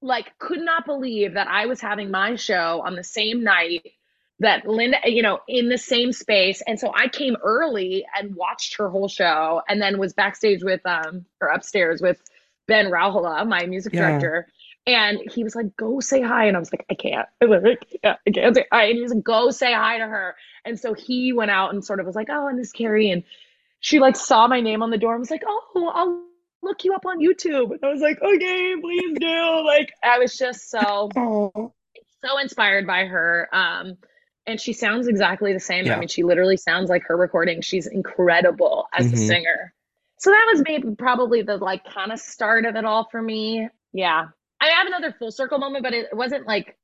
like could not believe that I was having my show on the same night that Linda, you know, in the same space. And so I came early and watched her whole show and then was backstage with um or upstairs with Ben Rauhala, my music Yeah. director. And he was like, go say hi. And I was like, I can't. I was like, "Yeah, I can't say hi. And he was like, go say hi to her. And so he went out and sort of was like, oh, and this Carrie. And she like saw my name on the door and was like, oh, I'll look you up on YouTube. And I was like, okay, please do. Like, I was just so so inspired by her. Um, and she sounds exactly the same. Yeah. I mean, she literally sounds like her recording. She's incredible as a Mhm. singer. So that was maybe probably the like kind of start of it all for me. Yeah. I have another full circle moment, but it wasn't like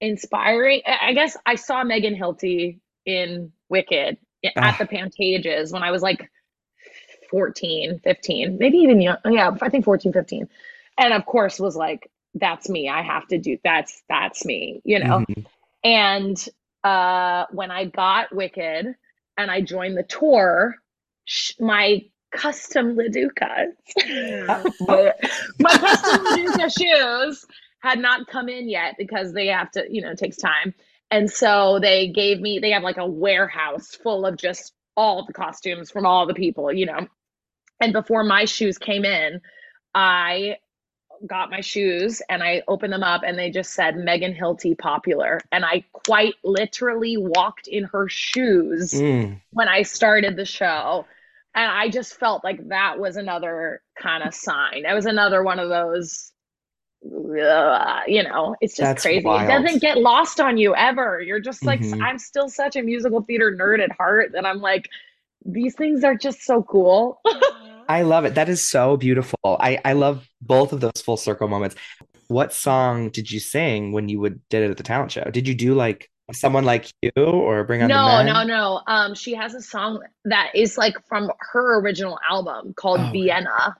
inspiring. I guess I saw Megan Hilty in Wicked i- Ah. at the Pantages when I was like 14, 15, maybe even young. Yeah, I think 14, 15. And of course was like, that's me. I have to do that's that's me, you know. Mhm. And uh, when I got Wicked and I joined the tour, sh- my custom LaDucas, my custom LaDuca shoes had not come in yet because they have to, you know, it takes time. And so they gave me, they have like a warehouse full of just all the costumes from all the people, you know. And before my shoes came in, I got my shoes and I opened them up and they just said Megan Hilty popular. And I quite literally walked in her shoes Mm. when I started the show. And I just felt like that was another kind of sign. That was another one of those, uh, you know, it's just That's crazy. wild. It doesn't get lost on you ever. You're just like, Mhm. I'm still such a musical theater nerd at heart that I'm like, these things are just so cool. I love it. That is so beautiful. I, I love both of those full circle moments. What song did you sing when you would did it at the talent show? Did you do like someone like you or bring on the no, no, no. Um, she has a song that is like from her original album called Oh. Vienna.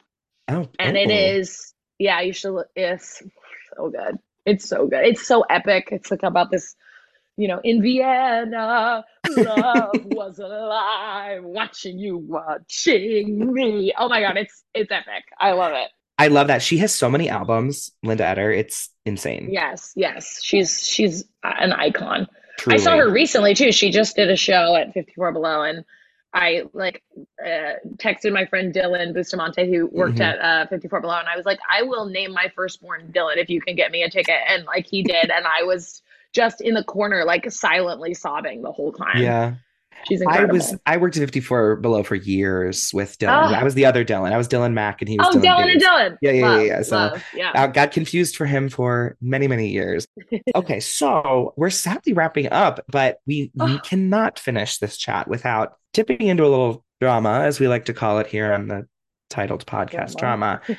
Oh, and it oh. is yeah you should look it's so good it's so good it's so epic it's like about this you know in vienna love was alive watching you watching me oh my god it's it's epic i love it I love that. She has so many albums, Linda Eder. It's insane. yes yes she's she's an icon Truly. i saw her recently too she just did a show at 54 below and i like uh, texted my friend dylan bustamante who worked Mhm. at uh, 54 below and i was like i will name my firstborn dylan if you can get me a ticket and like he did and i was just in the corner like silently sobbing the whole time Yeah. she's incredible. I was I worked at 54 below for years with Dylan. Oh. I was the other Dylan. I was Dylan Mack and he was oh dylan and dylan Yeah, yeah, yeah, Love, yeah. So, love. yeah I got confused for him for many, many years. Okay, so we're sadly wrapping up, but we, we Oh. cannot finish this chat without tipping into a little drama, as we like to call it here on the titled podcast Drama.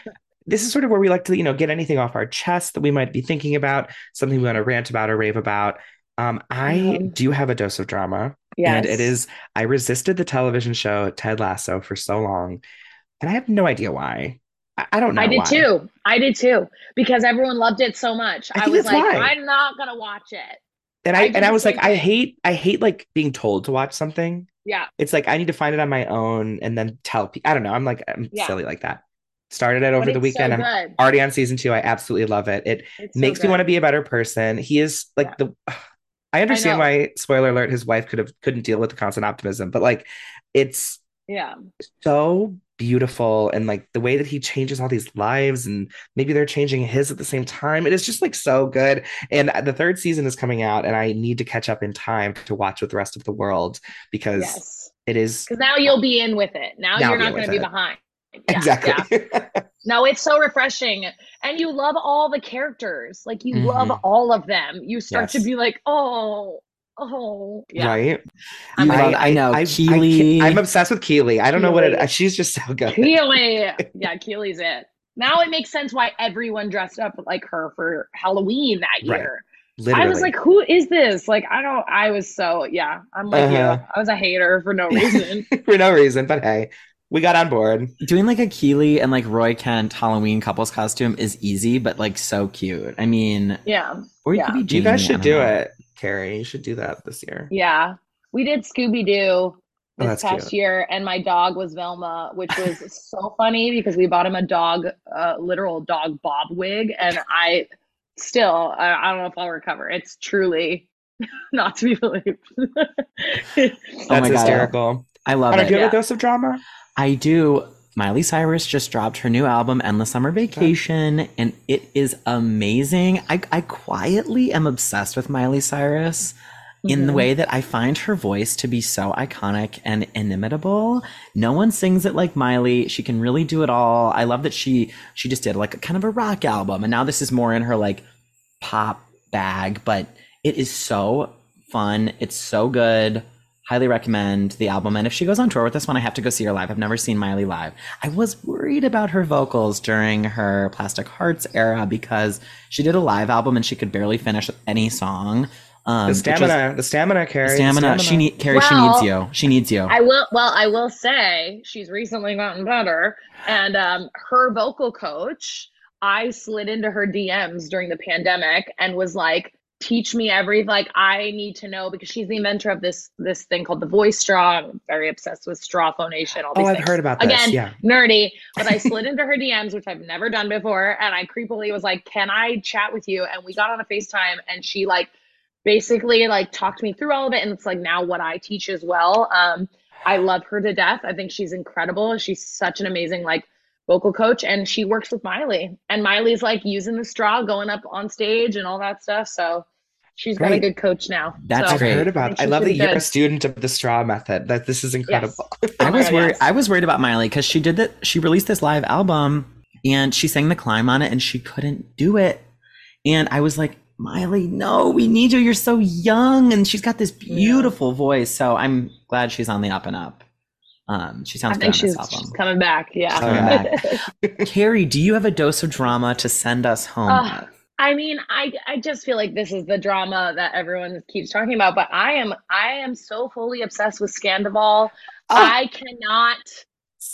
this is sort of where we like to, you know, get anything off our chest that we might be thinking about, something we want to rant about or rave about. Um, I Um, do have a dose of drama, yes. and it is I resisted the television show Ted Lasso for so long, and I have no idea why. I, I don't know. I did why. too. I did too because everyone loved it so much. I I, was like, why. I'm not gonna watch it. And I I and I was like, I hate I hate like being told to watch something. Yeah, It's like I need to find it on my own and then tell people. I don't know. I'm like I'm Yeah. silly like that. Started it over the weekend. So I'm already on season two. I absolutely love it. It It's so makes me want to be a better person. He is like the. I understand know. why. Spoiler alert: His wife could have couldn't deal with the constant optimism, but like, it's Yeah, so beautiful and like the way that he changes all these lives and maybe they're changing his at the same time it is just like so good and the third season is coming out and i need to catch up in time to watch with the rest of the world because yes. it is Because now you'll be in with it. Now, Now you're not going to be it. behind. Yeah, exactly yeah. No, it's so refreshing, and you love all the characters. Like you love Mhm. all of them. You start to be like, oh, oh, yeah. right I'm I- like, I know, I, Keeley. am obsessed with keeley i don't know what Keeley. it she's just so good Keeley. Yeah, Keeley's it. Now it makes sense why everyone dressed up like her for Halloween that Right. year. literally I was like, who is this? Like, I don't, I was so, yeah, I'm like you. Uh-huh. I was a hater for no reason. for no reason but hey we got on board Doing like a Keeley and like Roy Kent Halloween couples costume is easy, but like so cute. I mean, yeah. or you Yeah. could be you guys should don't know. it carrie you should do that this year Yeah. We did Scooby Doo Oh, this that's past cute. year, and my dog was Velma, which was so funny because we bought him a dog, uh, literal dog bob wig, and I still, I, I don't know if I'll recover. It's truly not to be believed. that's my God. hysterical I love Anna, it. do you have Yeah. a dose of drama I do. Miley Cyrus just dropped her new album, Endless Summer Vacation, and it is amazing. I, I quietly am obsessed with Miley Cyrus in the way that I find her voice to be so iconic and inimitable. No one sings it like Miley. She can really do it all. I love that she she just did like a kind of a rock album, and now this is more in her like pop bag, but it is so fun. It's so good. Highly recommend the album. And if she goes on tour with this one, I have to go see her live. I've never seen Miley live. I was worried about her vocals during her Plastic Hearts era because she did a live album and she could barely finish any song. Um, The which was- stamina, the stamina, Carrie. the the stamina. She need Carrie. she needs you. She needs you. I will. Well, I will say she's recently gotten better, and um, her vocal coach. I slid into her DMs during the pandemic and was like, "Teach me every like I need to know because she's the inventor of this this thing called the voice straw. I'm very obsessed with straw phonation. All Oh, these I've things. heard about this. Again, yeah. nerdy, but I slid into her DMs, which I've never done before, and I creepily was like, "Can I chat with you?" And we got on a FaceTime, and she like basically like talked me through all of it, and it's like now what I teach as well. Um, I love her to death. I think she's incredible. She's such an amazing like vocal coach, and she works with Miley, and Miley's like using the straw, going up on stage, and all that stuff. So she's got a good coach now. That's so, I've heard about. think I love that you're a student of the straw method. That this is incredible. I Oh was worried. yes. I was worried about Miley because she did that. She released this live album and she sang the climb on it, and she couldn't do it. And I was like, Miley, no, we need you. You're so young, and she's got this beautiful voice. So I'm glad she's on the up and up. Um, she I sounds good think she's, she's coming back. Yeah. Coming back. Carrie, do you have a dose of drama to send us home? With? I mean, I I just feel like this is the drama that everyone keeps talking about, but I am I am so fully obsessed with Scandoval. I cannot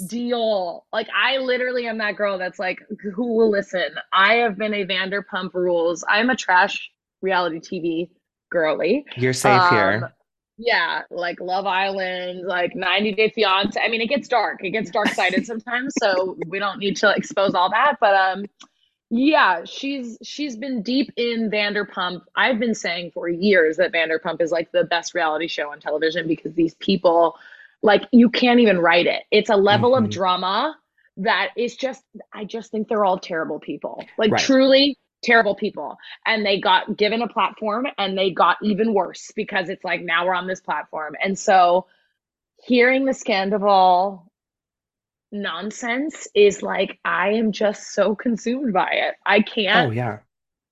deal. Like I literally am that girl that's like, who will listen? I have been a Vanderpump Rules. I'm a trash reality TV girly. You're safe Um, here. Yeah, like Love Island, like 90 Day Fiance. I mean, it gets dark. It gets dark sided sometimes, so we don't need to expose all that. But um, yeah, she's she's been deep in Vanderpump. I've been saying for years that Vanderpump is like the best reality show on television because these people, like, you can't even write it. It's a level of Mhm. drama that is just. I just think they're all terrible people. Like Right. truly terrible people. And they got given a platform and they got even worse because it's like now we're on this platform. And so hearing the scandal nonsense is like i am just so consumed by it. I can't Oh yeah.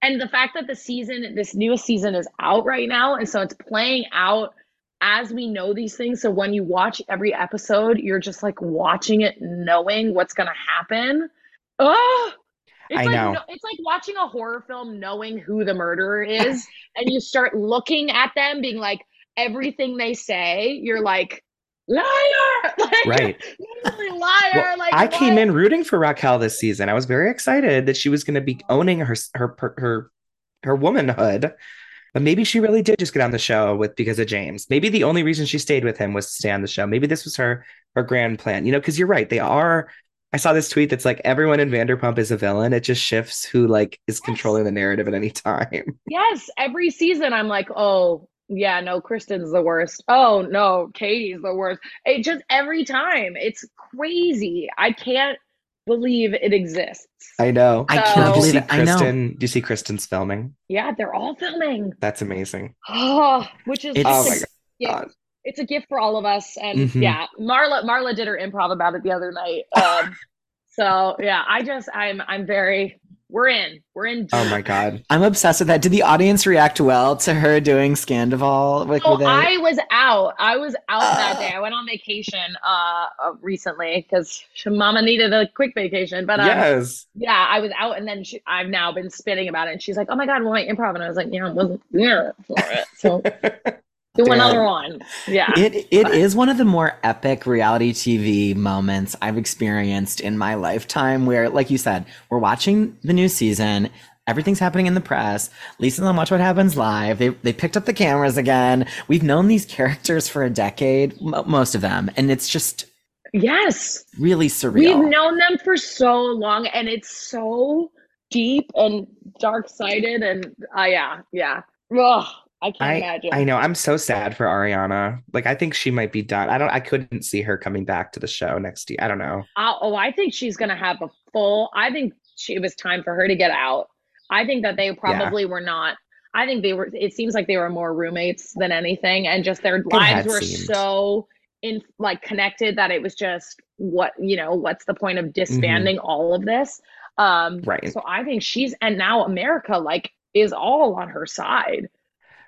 and the fact that the season this newest season is out right now and so it's playing out as we know these things. So when you watch every episode you're just like watching it knowing what's going to happen. Oh it's I like know. no- it's like watching a horror film knowing who the murderer is and you start looking at them being like everything they say you're like liar like, Right. literally liar Well, like I came what? in rooting for Raquel this season. I was very excited that she was going to be owning her her her her womanhood. But maybe she really did just get on the show with because of James. Maybe the only reason she stayed with him was to stay on the show. Maybe this was her her grand plan. You know, because you're right. They are. I saw this tweet that's like everyone in Vanderpump is a villain. It just shifts who like is Yes. controlling the narrative at any time. Yes, every season I'm like, oh, yeah, no, Kristen's the worst. Oh, no, Katie's the worst. It just every time. It's crazy. I can't believe it exists. I know. I can't believe see it. I know. Do you see Kristen's filming? Yeah, they're all filming. That's amazing. Oh, which is It's- Oh my God. gift. It's a gift for all of us. And Mhm. yeah, Marla Marla did her improv about it the other night. Um, so yeah, I just I'm I'm very we're in. We're in Oh my God. I'm obsessed with that. Did the audience react well to her doing Scandoval? Like, So were they- I was out. I was out that Oh. day. I went on vacation uh, uh recently because Mama needed a quick vacation. But um, yes. yeah, I was out, and then she, I've now been spinning about it. And she's like, "Oh my god, well, my improv," and I was like, "Yeah, I wasn't there for it, so do Damn. another one." Yeah, It it is one of the more epic reality TV moments I've experienced in my lifetime where like you said, we're watching the new season, everything's happening in the press. Lisa's on Watch What Happens Live. They they picked up the cameras again. We've known these characters for a decade, m- most of them, and it's just yes, really surreal. we've known them for so long, and it's so deep and dark sided, and uh, yeah, yeah. Ugh, I can't I imagine. I know. I'm so sad for Ariana. Like I think she might be done. I don't. I couldn't see her coming back to the show next year. I don't know. Uh, oh, I think she's going to have a full. I think she, it was time for her to get out. I think that they probably were not. I think they were. It seems like they were more roommates than anything, and just their had lives were seemed. so in like connected that it was just what you know. What's the point of disbanding all of this? Um, Mm-hmm. Right. So I think she's and now America like is all on her side.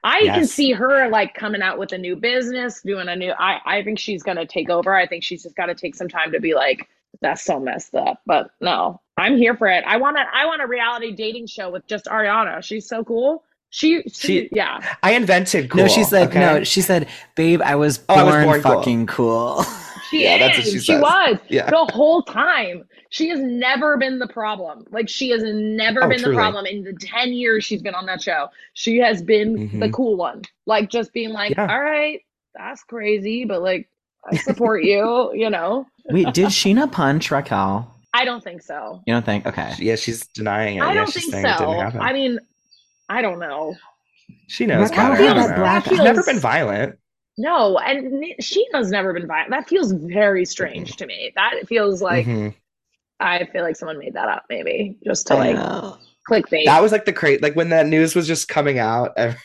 I can see her like coming out with a new business, doing a new. I I think she's gonna take over. I think she's just got to take some time to be like, that's so messed up. But no, I'm here for it. I want a I want a reality dating show with just Ariana. She's so cool. She, she, She- yeah. I invented cool. no, she said okay? no. She said, "Babe, I was Oh, born, I was born cool." fucking cool." She Yeah, is. that's what she she was Yeah. the whole time. She has never been the problem. Like she has never Oh, been truly. the problem in the ten years she's been on that show. She has been the Mhm. cool one. Like just being like, Yeah. all right, that's crazy, but like I support you. You know. Wait, did Scheana punch Raquel? I don't think so. You don't think? Okay. Yeah, she's denying it. I yeah, don't think saying it so. didn't happen. I mean, I don't know. she knows Raquel better. I don't know. black- She's never been violent. No, and Scheana's never been violent. That feels very strange to me. That feels like Mhm. I feel like someone made that up, maybe just to I like know. clickbait. That was like the crate. Like when that news was just coming out every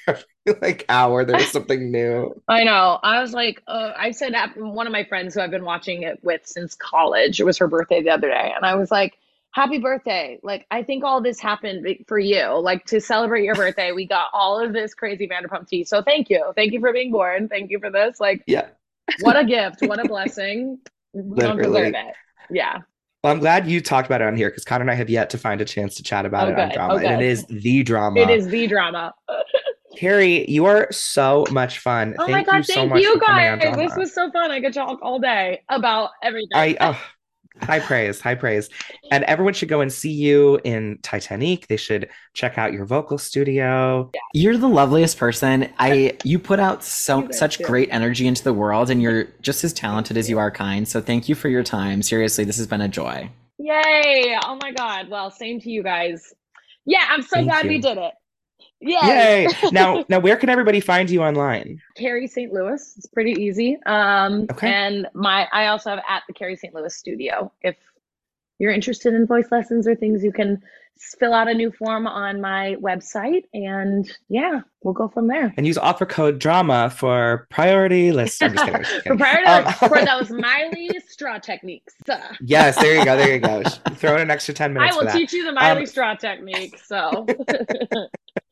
like hour, there was something new. I know. I was like, uh, I said one of my friends who I've been watching it with since college. It was her birthday the other day, and I was like, "Happy birthday!" Like, I think all this happened for you. Like to celebrate your birthday, we got all of this crazy Vanderpump tea. So thank you, thank you for being born. Thank you for this. Like, Yeah. what a gift! What a blessing. We don't deserve it. Yeah. Well, I'm glad you talked about it on here because Connor and I have yet to find a chance to chat about Oh, it on drama. Oh, And it is the drama. It is the drama. Carrie, you are so much fun. Oh thank my god, you so thank much you for coming on guys. This was so fun. I could talk all day about everything. I oh, high praise, high praise. And everyone should go and see you in Titanique. They should check out your vocal studio. You're the loveliest person. I you put out so such do. great energy into the world and you're just as talented as you are kind. So thank you for your time. Seriously, this has been a joy. Yay! Oh my god. Well, same to you guys. Yeah, I'm so Thank glad we did it. Yay! Yay! now, now, where can everybody find you online? Carrie St. Louis. It's pretty easy. Um, Okay. and my I also have at the Carrie St. Louis studio. If you're interested in voice lessons or things, you can fill out a new form on my website, and yeah, we'll go from there. And use offer code drama for priority list. I'm just kidding. I'm just For kidding. prior Um, for those Miley straw techniques. yes, there you go. There you go. Throw in an extra 10 minutes. I will for teach you the Miley Um, straw technique. So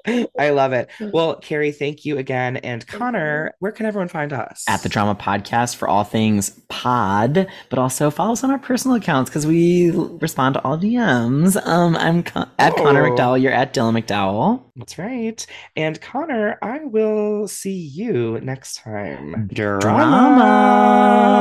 I love it. Well, Carrie, thank you again. And Connor, where can everyone find us? At the Drama Podcast for all things pod, but also follow us on our personal accounts because we respond to all DMs. Um, I'm Con- at Connor Oh. MacDowell. You're at Dylan MacDowell. That's right. And Connor, I will see you next time. Drama.